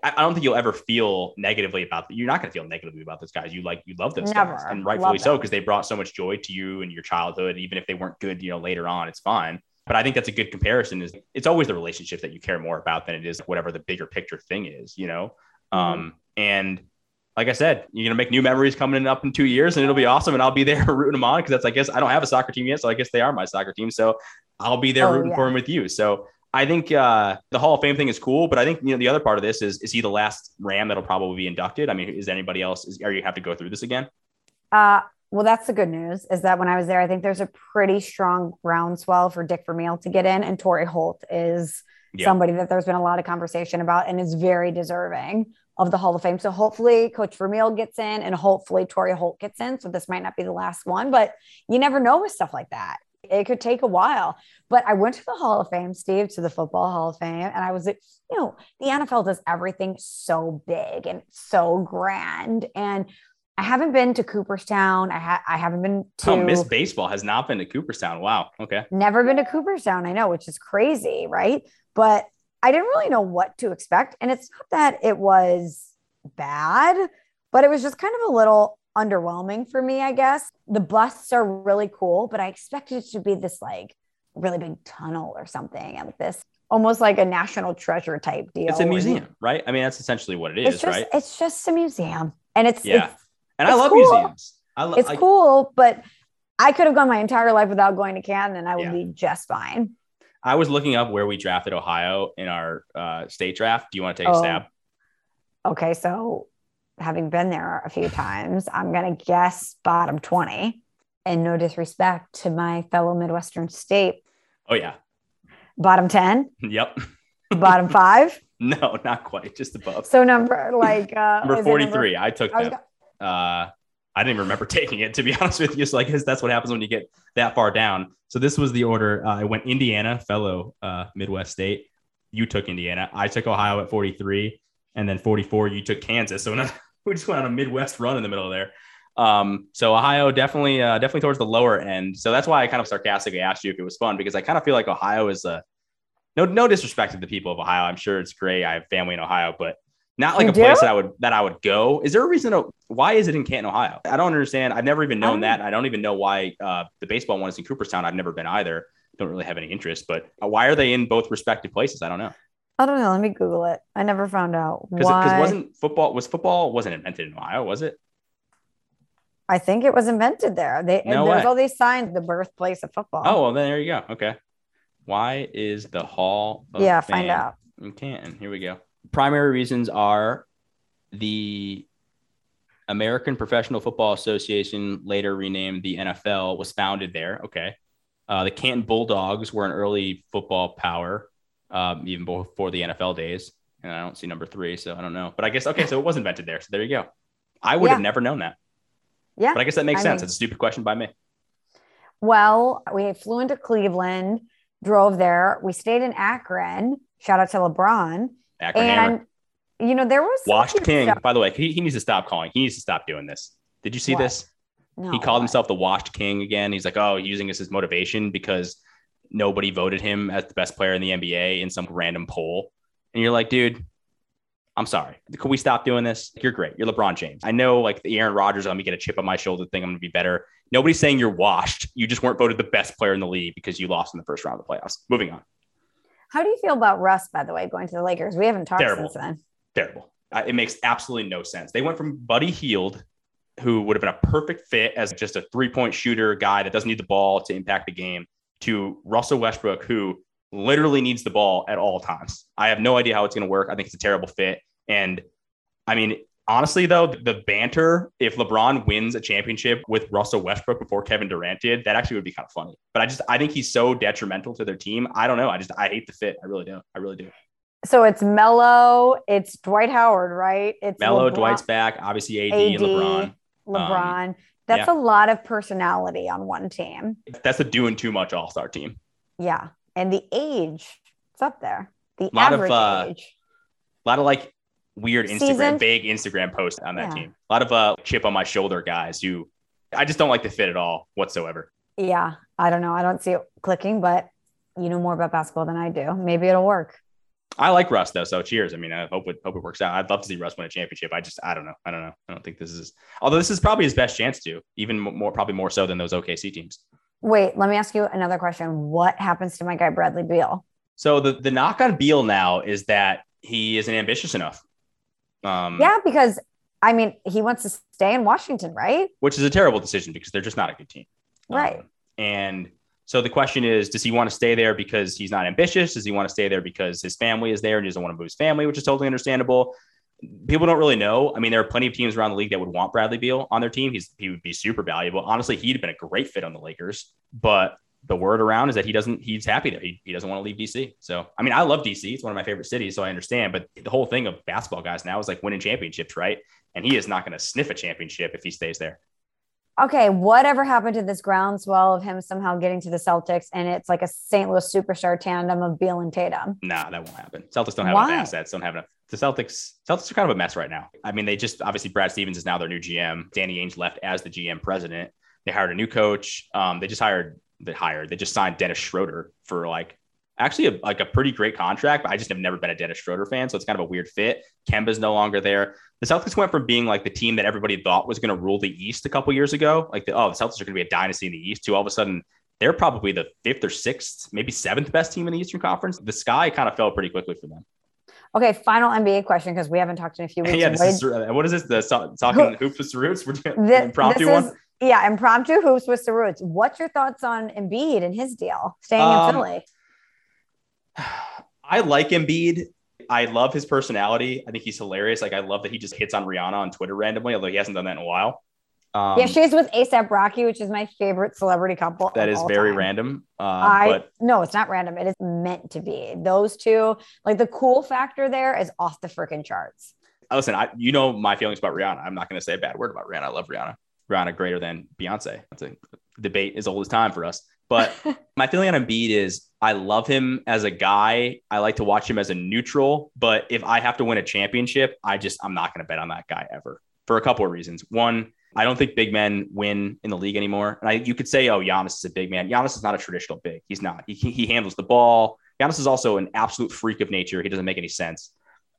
S3: I, I don't think you'll ever feel negatively about you're not going to feel negatively about those guys. You like you love those Never. guys and rightfully so because they brought so much joy to you and your childhood. Even if they weren't good, you know, later on, it's fine. But I think that's a good comparison. Is it's always the relationship that you care more about than it is whatever the bigger picture thing is, you know. Mm-hmm. Um, and like I said, you're gonna make new memories coming up in two years, and it'll be awesome. And I'll be there rooting them on because that's I guess I don't have a soccer team yet, so I guess they are my soccer team. So I'll be there oh, rooting yeah. for them with you. So I think uh, the Hall of Fame thing is cool, but I think you know the other part of this is is he the last Ram that'll probably be inducted? I mean, is anybody else? Is, are you have to go through this again?
S2: Uh, well, that's the good news is that when I was there, I think there's a pretty strong groundswell for Dick Vermeil to get in, and Torry Holt is yeah. somebody that there's been a lot of conversation about and is very deserving of the Hall of Fame. So hopefully Coach Vermeil gets in and hopefully Torry Holt gets in. So this might not be the last one, but you never know with stuff like that. It could take a while. But I went to the Hall of Fame, Steve, to the Football Hall of Fame, and I was, like, you know, the NFL does everything so big and so grand. And I haven't been to Cooperstown. I, ha- I haven't been to.
S3: Oh, Miss Baseball has not been to Cooperstown. Wow. Okay.
S2: Never been to Cooperstown. I know, which is crazy, right? But I didn't really know what to expect. And it's not that it was bad, but it was just kind of a little underwhelming for me, I guess. The busts are really cool, but I expected it to be this like really big tunnel or something and this almost like a national treasure type deal.
S3: It's a museum, right? I mean, that's essentially what it is,
S2: it's just,
S3: right?
S2: It's just a museum. And it's,
S3: yeah.
S2: It's,
S3: and I love
S2: cool.
S3: museums.
S2: I lo- it's I, cool, but I could have gone my entire life without going to Canton and I would yeah. be just fine.
S3: I was looking up where we drafted Ohio in our uh, state draft. Do you want to take oh. a stab?
S2: Okay, so having been there a few times, I'm going to guess bottom 20. And no disrespect to my fellow Midwestern state.
S3: Oh, yeah.
S2: Bottom 10?
S3: Yep.
S2: bottom five?
S3: No, not quite. Just above.
S2: So number like uh
S3: number 43. Number, I took I that. uh I didn't even remember taking it to be honest with you. So I guess that's what happens when you get that far down. So this was the order. Uh, I went Indiana, fellow uh, Midwest state. You took Indiana. I took Ohio at 43, and then 44. You took Kansas. So we just went on a Midwest run in the middle of there. Um, so Ohio definitely, uh, definitely towards the lower end. So that's why I kind of sarcastically asked you if it was fun because I kind of feel like Ohio is a no, no disrespect to the people of Ohio. I'm sure it's great. I have family in Ohio, but not like you a do? place that I would that I would go. Is there a reason? To, why is it in Canton, Ohio? I don't understand. I've never even known um, that. I don't even know why uh, the baseball one is in Cooperstown. I've never been either. Don't really have any interest. But why are they in both respective places? I don't know.
S2: I don't know. Let me Google it. I never found out
S3: because wasn't football was football wasn't invented in Ohio, was it?
S2: I think it was invented there. They no there's way. all these signs, the birthplace of football.
S3: Oh well, then there you go. Okay. Why is the Hall
S2: yeah, Fame find out.
S3: in Canton? Here we go. Primary reasons are the American Professional Football Association, later renamed the NFL, was founded there. Okay. Uh, the Canton Bulldogs were an early football power, um, even before the NFL days. And I don't see number three, so I don't know. But I guess, okay, so it was invented there. So there you go. I would yeah. have never known that.
S2: Yeah.
S3: But I guess that makes I sense. Mean, it's a stupid question by me.
S2: Well, we flew into Cleveland drove there. We stayed in Akron. Shout out to LeBron.
S3: Akron and Hammer.
S2: you know there was
S3: Washed King. Stuff. By the way, he, he needs to stop calling. He needs to stop doing this. Did you see what? this? No, he called himself the Washed King again. He's like, oh, using this as motivation because nobody voted him as the best player in the NBA in some random poll. And you're like, dude, I'm sorry. Can we stop doing this? You're great. You're LeBron James. I know like the Aaron Rodgers, let me get a chip on my shoulder thing. I'm going to be better. Nobody's saying you're washed. You just weren't voted the best player in the league because you lost in the first round of the playoffs. Moving on.
S2: How do you feel about Russ, by the way, going to the Lakers? We haven't talked
S3: Terrible.
S2: since then.
S3: Terrible. Uh, it makes absolutely no sense. They went from Buddy Hield, who would have been a perfect fit as just a three point shooter guy that doesn't need the ball to impact the game, to Russell Westbrook, who literally needs the ball at all times. I have no idea how it's going to work. I think it's a terrible fit. And I mean, honestly, though, the banter, if LeBron wins a championship with Russell Westbrook before Kevin Durant did, that actually would be kind of funny. But I just, I think he's so detrimental to their team. I don't know. I just, I hate the fit. I really do. I really do.
S2: So it's Melo, it's Dwight Howard, right? It's
S3: Melo, Dwight's back, obviously AD, AD and LeBron.
S2: LeBron. Um, That's yeah. a lot of personality on one team.
S3: That's a doing too much all star team.
S2: Yeah. And the age, it's up there. The average of, uh, age.
S3: A lot of like weird Instagram, Seasoned. vague Instagram post on that yeah. team. A lot of uh, chip on my shoulder guys who I just don't like the fit at all whatsoever.
S2: Yeah, I don't know. I don't see it clicking, but you know more about basketball than I do. Maybe it'll work.
S3: I like Russ though, so cheers. I mean, I hope it hope it works out. I'd love to see Russ win a championship. I just I don't know. I don't know. I don't think this is. Although this is probably his best chance to, even more probably more so than those OKC teams.
S2: Wait, let me ask you another question. What happens to my guy Bradley Beal?
S3: So the the knock on Beal now is that he isn't ambitious enough.
S2: Um, yeah, because I mean, he wants to stay in Washington, right?
S3: Which is a terrible decision because they're just not a good team.
S2: Right. Um,
S3: and so the question is, does he want to stay there because he's not ambitious? Does he want to stay there because his family is there and he doesn't want to move his family, which is totally understandable. People don't really know. I mean, there are plenty of teams around the league that would want Bradley Beal on their team. He's he would be super valuable. Honestly, he'd have been a great fit on the Lakers, but the word around is that he doesn't he's happy there. He, he doesn't want to leave DC. So I mean, I love DC. It's one of my favorite cities, so I understand. But the whole thing of basketball guys now is like winning championships, right? And he is not going to sniff a championship if he stays there.
S2: Okay, whatever happened to this groundswell of him somehow getting to the Celtics and it's like a St. Louis superstar tandem of Beal and Tatum?
S3: Nah, that won't happen. Celtics don't have Why? enough assets, don't have enough. The Celtics, Celtics are kind of a mess right now. I mean, they just obviously Brad Stevens is now their new GM. Danny Ainge left as the GM president. They hired a new coach. Um, they just hired they hired. They just signed Dennis Schroeder for like actually a, like a pretty great contract, but I just have never been a Dennis Schroeder fan. So it's kind of a weird fit. Kemba's no longer there. The Celtics went from being like the team that everybody thought was going to rule the East a couple years ago, like the, oh, the Celtics are going to be a dynasty in the East, to all of a sudden they're probably the fifth or sixth, maybe seventh best team in the Eastern Conference. The sky kind of fell pretty quickly for them.
S2: Okay, final NBA question because we haven't talked in a few weeks.
S3: yeah, this is, uh, what is this? The talking hoops with roots. We're doing this, impromptu
S2: this
S3: one.
S2: Yeah, impromptu hoops with the roots. What's your thoughts on Embiid and his deal staying um, in Philly?
S3: I like Embiid. I love his personality. I think he's hilarious. Like I love that he just hits on Rihanna on Twitter randomly, although he hasn't done that in a while.
S2: Um, yeah, she's with ASAP Rocky, which is my favorite celebrity couple.
S3: That is very
S2: time.
S3: random.
S2: Uh, I but... no, it's not random. It is meant to be. Those two, like the cool factor there, is off the freaking charts.
S3: Listen, I you know my feelings about Rihanna. I'm not going to say a bad word about Rihanna. I love Rihanna. Rihanna greater than Beyonce. That's a debate as old as time for us. But my feeling on Embiid is I love him as a guy. I like to watch him as a neutral. But if I have to win a championship, I just I'm not going to bet on that guy ever for a couple of reasons. One, I don't think big men win in the league anymore. And I, you could say, oh, Giannis is a big man. Giannis is not a traditional big. He's not. He, he handles the ball. Giannis is also an absolute freak of nature. He doesn't make any sense.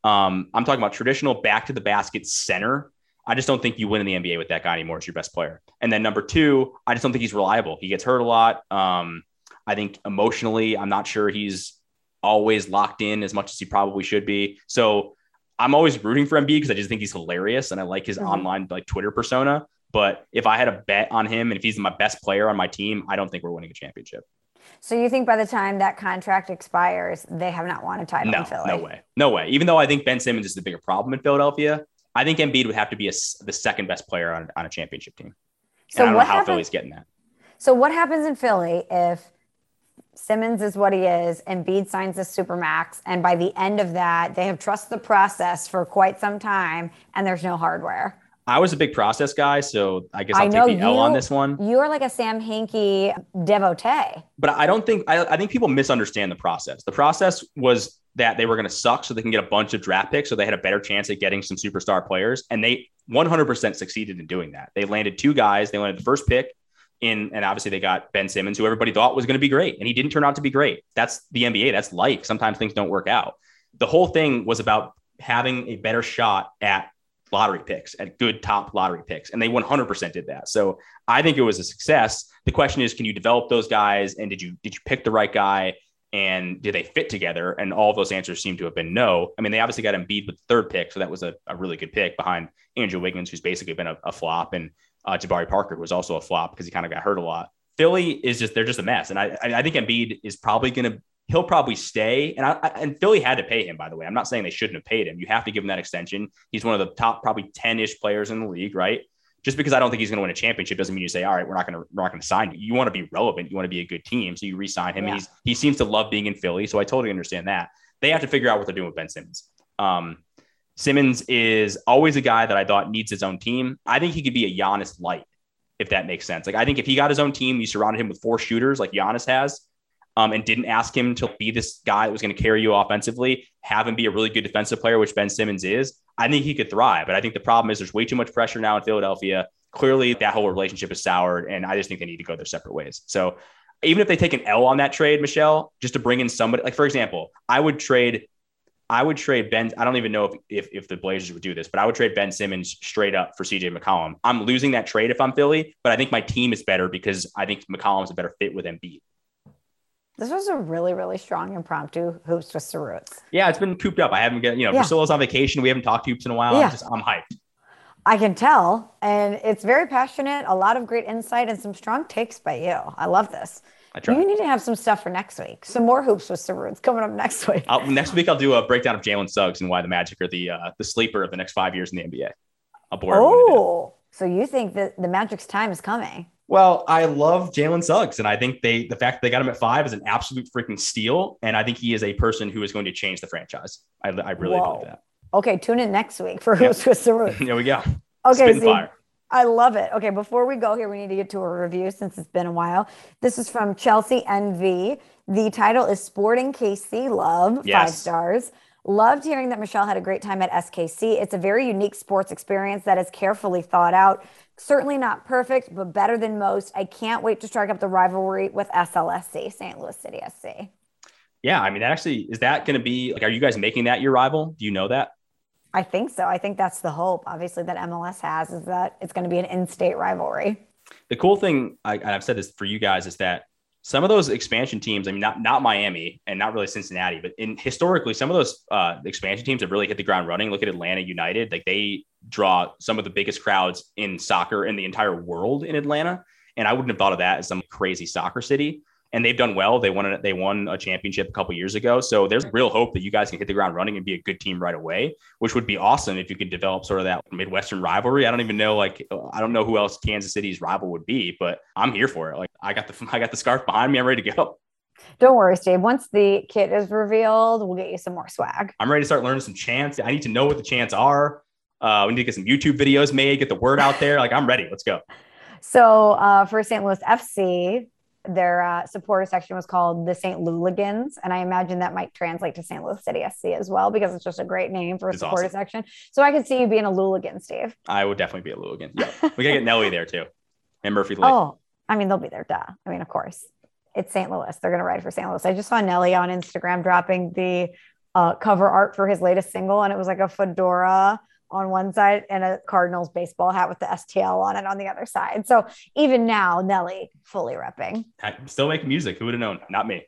S3: Um, I'm talking about traditional back to the basket center. I just don't think you win in the NBA with that guy anymore as your best player. And then number two, I just don't think he's reliable. He gets hurt a lot. Um, I think emotionally, I'm not sure he's always locked in as much as he probably should be. So I'm always rooting for Embiid because I just think he's hilarious and I like his mm-hmm. online like Twitter persona. But if I had a bet on him and if he's my best player on my team, I don't think we're winning a championship.
S2: So you think by the time that contract expires, they have not won a title
S3: no,
S2: in Philly?
S3: No way. No way. Even though I think Ben Simmons is the bigger problem in Philadelphia, I think Embiid would have to be a, the second best player on, on a championship team. So and I don't know how happens, Philly's getting that.
S2: So what happens in Philly if Simmons is what he is, Embiid signs a supermax, and by the end of that, they have trusted the process for quite some time, and there's no hardware.
S3: I was a big process guy, so I guess I'll I know take the L on this one.
S2: You're like a Sam Hinkie devotee.
S3: But I don't think I, I think people misunderstand the process. The process was that they were going to suck so they can get a bunch of draft picks, so they had a better chance at getting some superstar players, and they 100% succeeded in doing that. They landed two guys. They landed the first pick in, and obviously they got Ben Simmons, who everybody thought was going to be great, and he didn't turn out to be great. That's the NBA. That's life. Sometimes things don't work out. The whole thing was about having a better shot at lottery picks, at good top lottery picks, and they 100% did that. So I think it was a success. The question is, can you develop those guys, and did you did you pick the right guy? And did they fit together? And all those answers seem to have been no. I mean, they obviously got Embiid with the third pick, so that was a, a really good pick behind Andrew Wiggins, who's basically been a, a flop, and uh, Jabari Parker, was also a flop because he kind of got hurt a lot. Philly is just they're just a mess, and I I think Embiid is probably going to he'll probably stay. And I, and Philly had to pay him by the way. I'm not saying they shouldn't have paid him. You have to give him that extension. He's one of the top probably 10 ish players in the league, right? Just because I don't think he's going to win a championship doesn't mean you say, all right, we're not going to we're not going to sign you. You want to be relevant. You want to be a good team, so you re-sign him. Yeah. he's he seems to love being in Philly, so I totally understand that. They have to figure out what they're doing with Ben Simmons. Um, Simmons is always a guy that I thought needs his own team. I think he could be a Giannis light if that makes sense. Like I think if he got his own team, you surrounded him with four shooters like Giannis has, um, and didn't ask him to be this guy that was going to carry you offensively, have him be a really good defensive player, which Ben Simmons is, I think he could thrive. But I think the problem is there's way too much pressure now in Philadelphia. Clearly, that whole relationship is soured, and I just think they need to go their separate ways. So even if they take an L on that trade, Michelle, just to bring in somebody, like for example, I would trade I would trade Ben. I don't even know if, if, if the Blazers would do this, but I would trade Ben Simmons straight up for CJ McCollum. I'm losing that trade if I'm Philly, but I think my team is better because I think McCollum's a better fit with Embiid.
S2: This was a really, really strong impromptu hoops with the Roots.
S3: Yeah, it's been cooped up. I haven't get you know, yeah. Priscilla's on vacation. We haven't talked hoops in a while. Yeah. I'm just I'm hyped.
S2: I can tell. And it's very passionate, a lot of great insight and some strong takes by you. I love this. I try. You need to have some stuff for next week. Some more hoops with Saruds coming up next week.
S3: I'll, next week, I'll do a breakdown of Jalen Suggs and why the Magic are the uh, the sleeper of the next five years in the NBA.
S2: I'll bore Oh, so you think that the Magic's time is coming?
S3: Well, I love Jalen Suggs, and I think they the fact that they got him at five is an absolute freaking steal. And I think he is a person who is going to change the franchise. I, I really Whoa. believe that.
S2: Okay, tune in next week for yep. with Saruds.
S3: there we go.
S2: Okay, Spin I love it. Okay, before we go here, we need to get to a review since it's been a while. This is from Chelsea NV. The title is Sporting KC Love, yes. five stars. Loved hearing that Michelle had a great time at SKC. It's a very unique sports experience that is carefully thought out. Certainly not perfect, but better than most. I can't wait to strike up the rivalry with SLSC, St. Louis City SC.
S3: Yeah, I mean, actually, is that going to be like, are you guys making that your rival? Do you know that?
S2: I think so. I think that's the hope, obviously, that MLS has is that it's going to be an in state rivalry.
S3: The cool thing, I, I've said this for you guys, is that some of those expansion teams, I mean, not not Miami and not really Cincinnati, but in historically, some of those uh, expansion teams have really hit the ground running. Look at Atlanta United; like they draw some of the biggest crowds in soccer in the entire world in Atlanta, and I wouldn't have thought of that as some crazy soccer city. and they've done well. They won a, they won a championship a couple years ago, so there's real hope that you guys can hit the ground running and be a good team right away, which would be awesome if you could develop sort of that Midwestern rivalry. I don't even know like I don't know who else Kansas City's rival would be, but I'm here for it. Like I got the I got the scarf behind me. I'm ready to go.
S2: Don't worry, Steve. Once the kit is revealed, we'll get you some more swag.
S3: I'm ready to start learning some chants. I need to know what the chants are. Uh, we need to get some YouTube videos made, get the word out there. Like I'm ready. Let's go.
S2: So uh, for St. Louis FC, their uh, supporter section was called the St. Louligans. and I imagine that might translate to St. Louis City SC as well because it's just a great name for a it's supporter awesome. section. So I could see you being a Louligan, Steve.
S3: I would definitely be a Louligan. Yeah, we gotta get Nelly there too, and Murphy Lee.
S2: Oh, I mean they'll be there. Duh. I mean, of course, it's St. Louis. They're gonna ride for St. Louis. I just saw Nelly on Instagram dropping the uh, cover art for his latest single, and it was like a fedora on one side and a Cardinals baseball hat with the STL on it on the other side. So even now, Nelly fully repping.
S3: Still making music. Who would have known? Not me.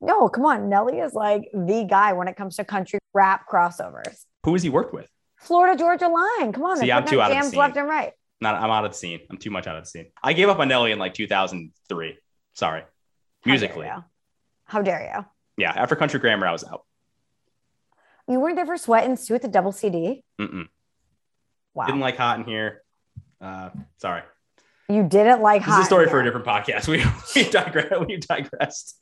S2: No, come on. Nelly is like the guy when it comes to country rap crossovers.
S3: Who has he worked with?
S2: Florida Georgia Line. Come on.
S3: See, I'm too out of the scene.
S2: left and right.
S3: Not, I'm out of the scene. I'm too much out of the scene. I gave up on Nelly in like 2003. Sorry. Musically.
S2: How dare you? How dare you?
S3: Yeah. After country grammar, I was out.
S2: You weren't there for Sweat and Suit at the double CD?
S3: Mm-mm. Wow. Didn't like hot in here. Uh, sorry.
S2: You didn't like
S3: this hot. This is a story for a different podcast. We, we, digress, we digressed.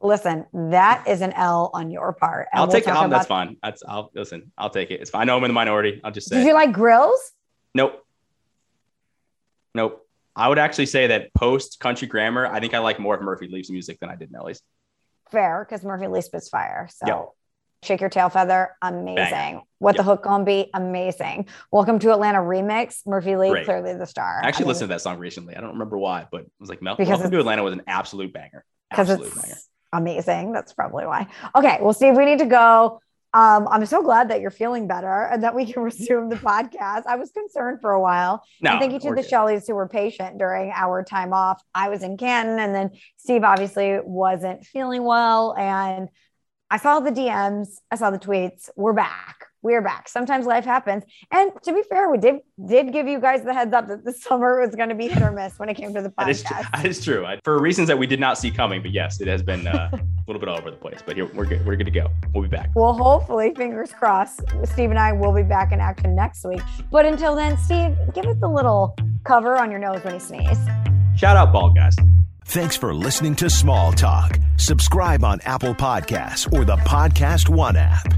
S2: Listen, that is an L on your part.
S3: I'll we'll take it. Um, that's fine. That's I'll listen. I'll take it. It's fine. I know I'm in the minority. I'll just say.
S2: Did you like grills?
S3: Nope. Nope. I would actually say that post country grammar, I think I like more of Murphy Lee's music than I did Nelly's.
S2: Fair, because Murphy Leaf spits fire. So yep. Shake Your Tail Feather, amazing. Bang. What yep. the hook gonna be? Amazing. Welcome to Atlanta remix. Murphy Lee, Great. clearly the star.
S3: I actually I mean, listened to that song recently. I don't remember why, but it was like Mel- Welcome to Atlanta was an absolute banger.
S2: It's banger. amazing. That's probably why. Okay, well, Steve, we need to go. Um, I'm so glad that you're feeling better and that we can resume the podcast. I was concerned for a while. No, and thank you to the Shelleys who were patient during our time off. I was in Canton, and then Steve obviously wasn't feeling well, and I saw the DMs, I saw the tweets. We're back. We're back. Sometimes life happens. And to be fair, we did did give you guys the heads up that the summer was going to be hit or miss when it came to the podcast.
S3: that, is true. that is true. For reasons that we did not see coming, but yes, it has been uh, a little bit all over the place. But here we're good. We're good to go. We'll be back.
S2: Well, hopefully, fingers crossed, Steve and I will be back in action next week. But until then, Steve, give us a little cover on your nose when you sneeze.
S3: Shout out, bald guys.
S1: Thanks for listening to Small Talk. Subscribe on Apple Podcasts or the Podcast One app.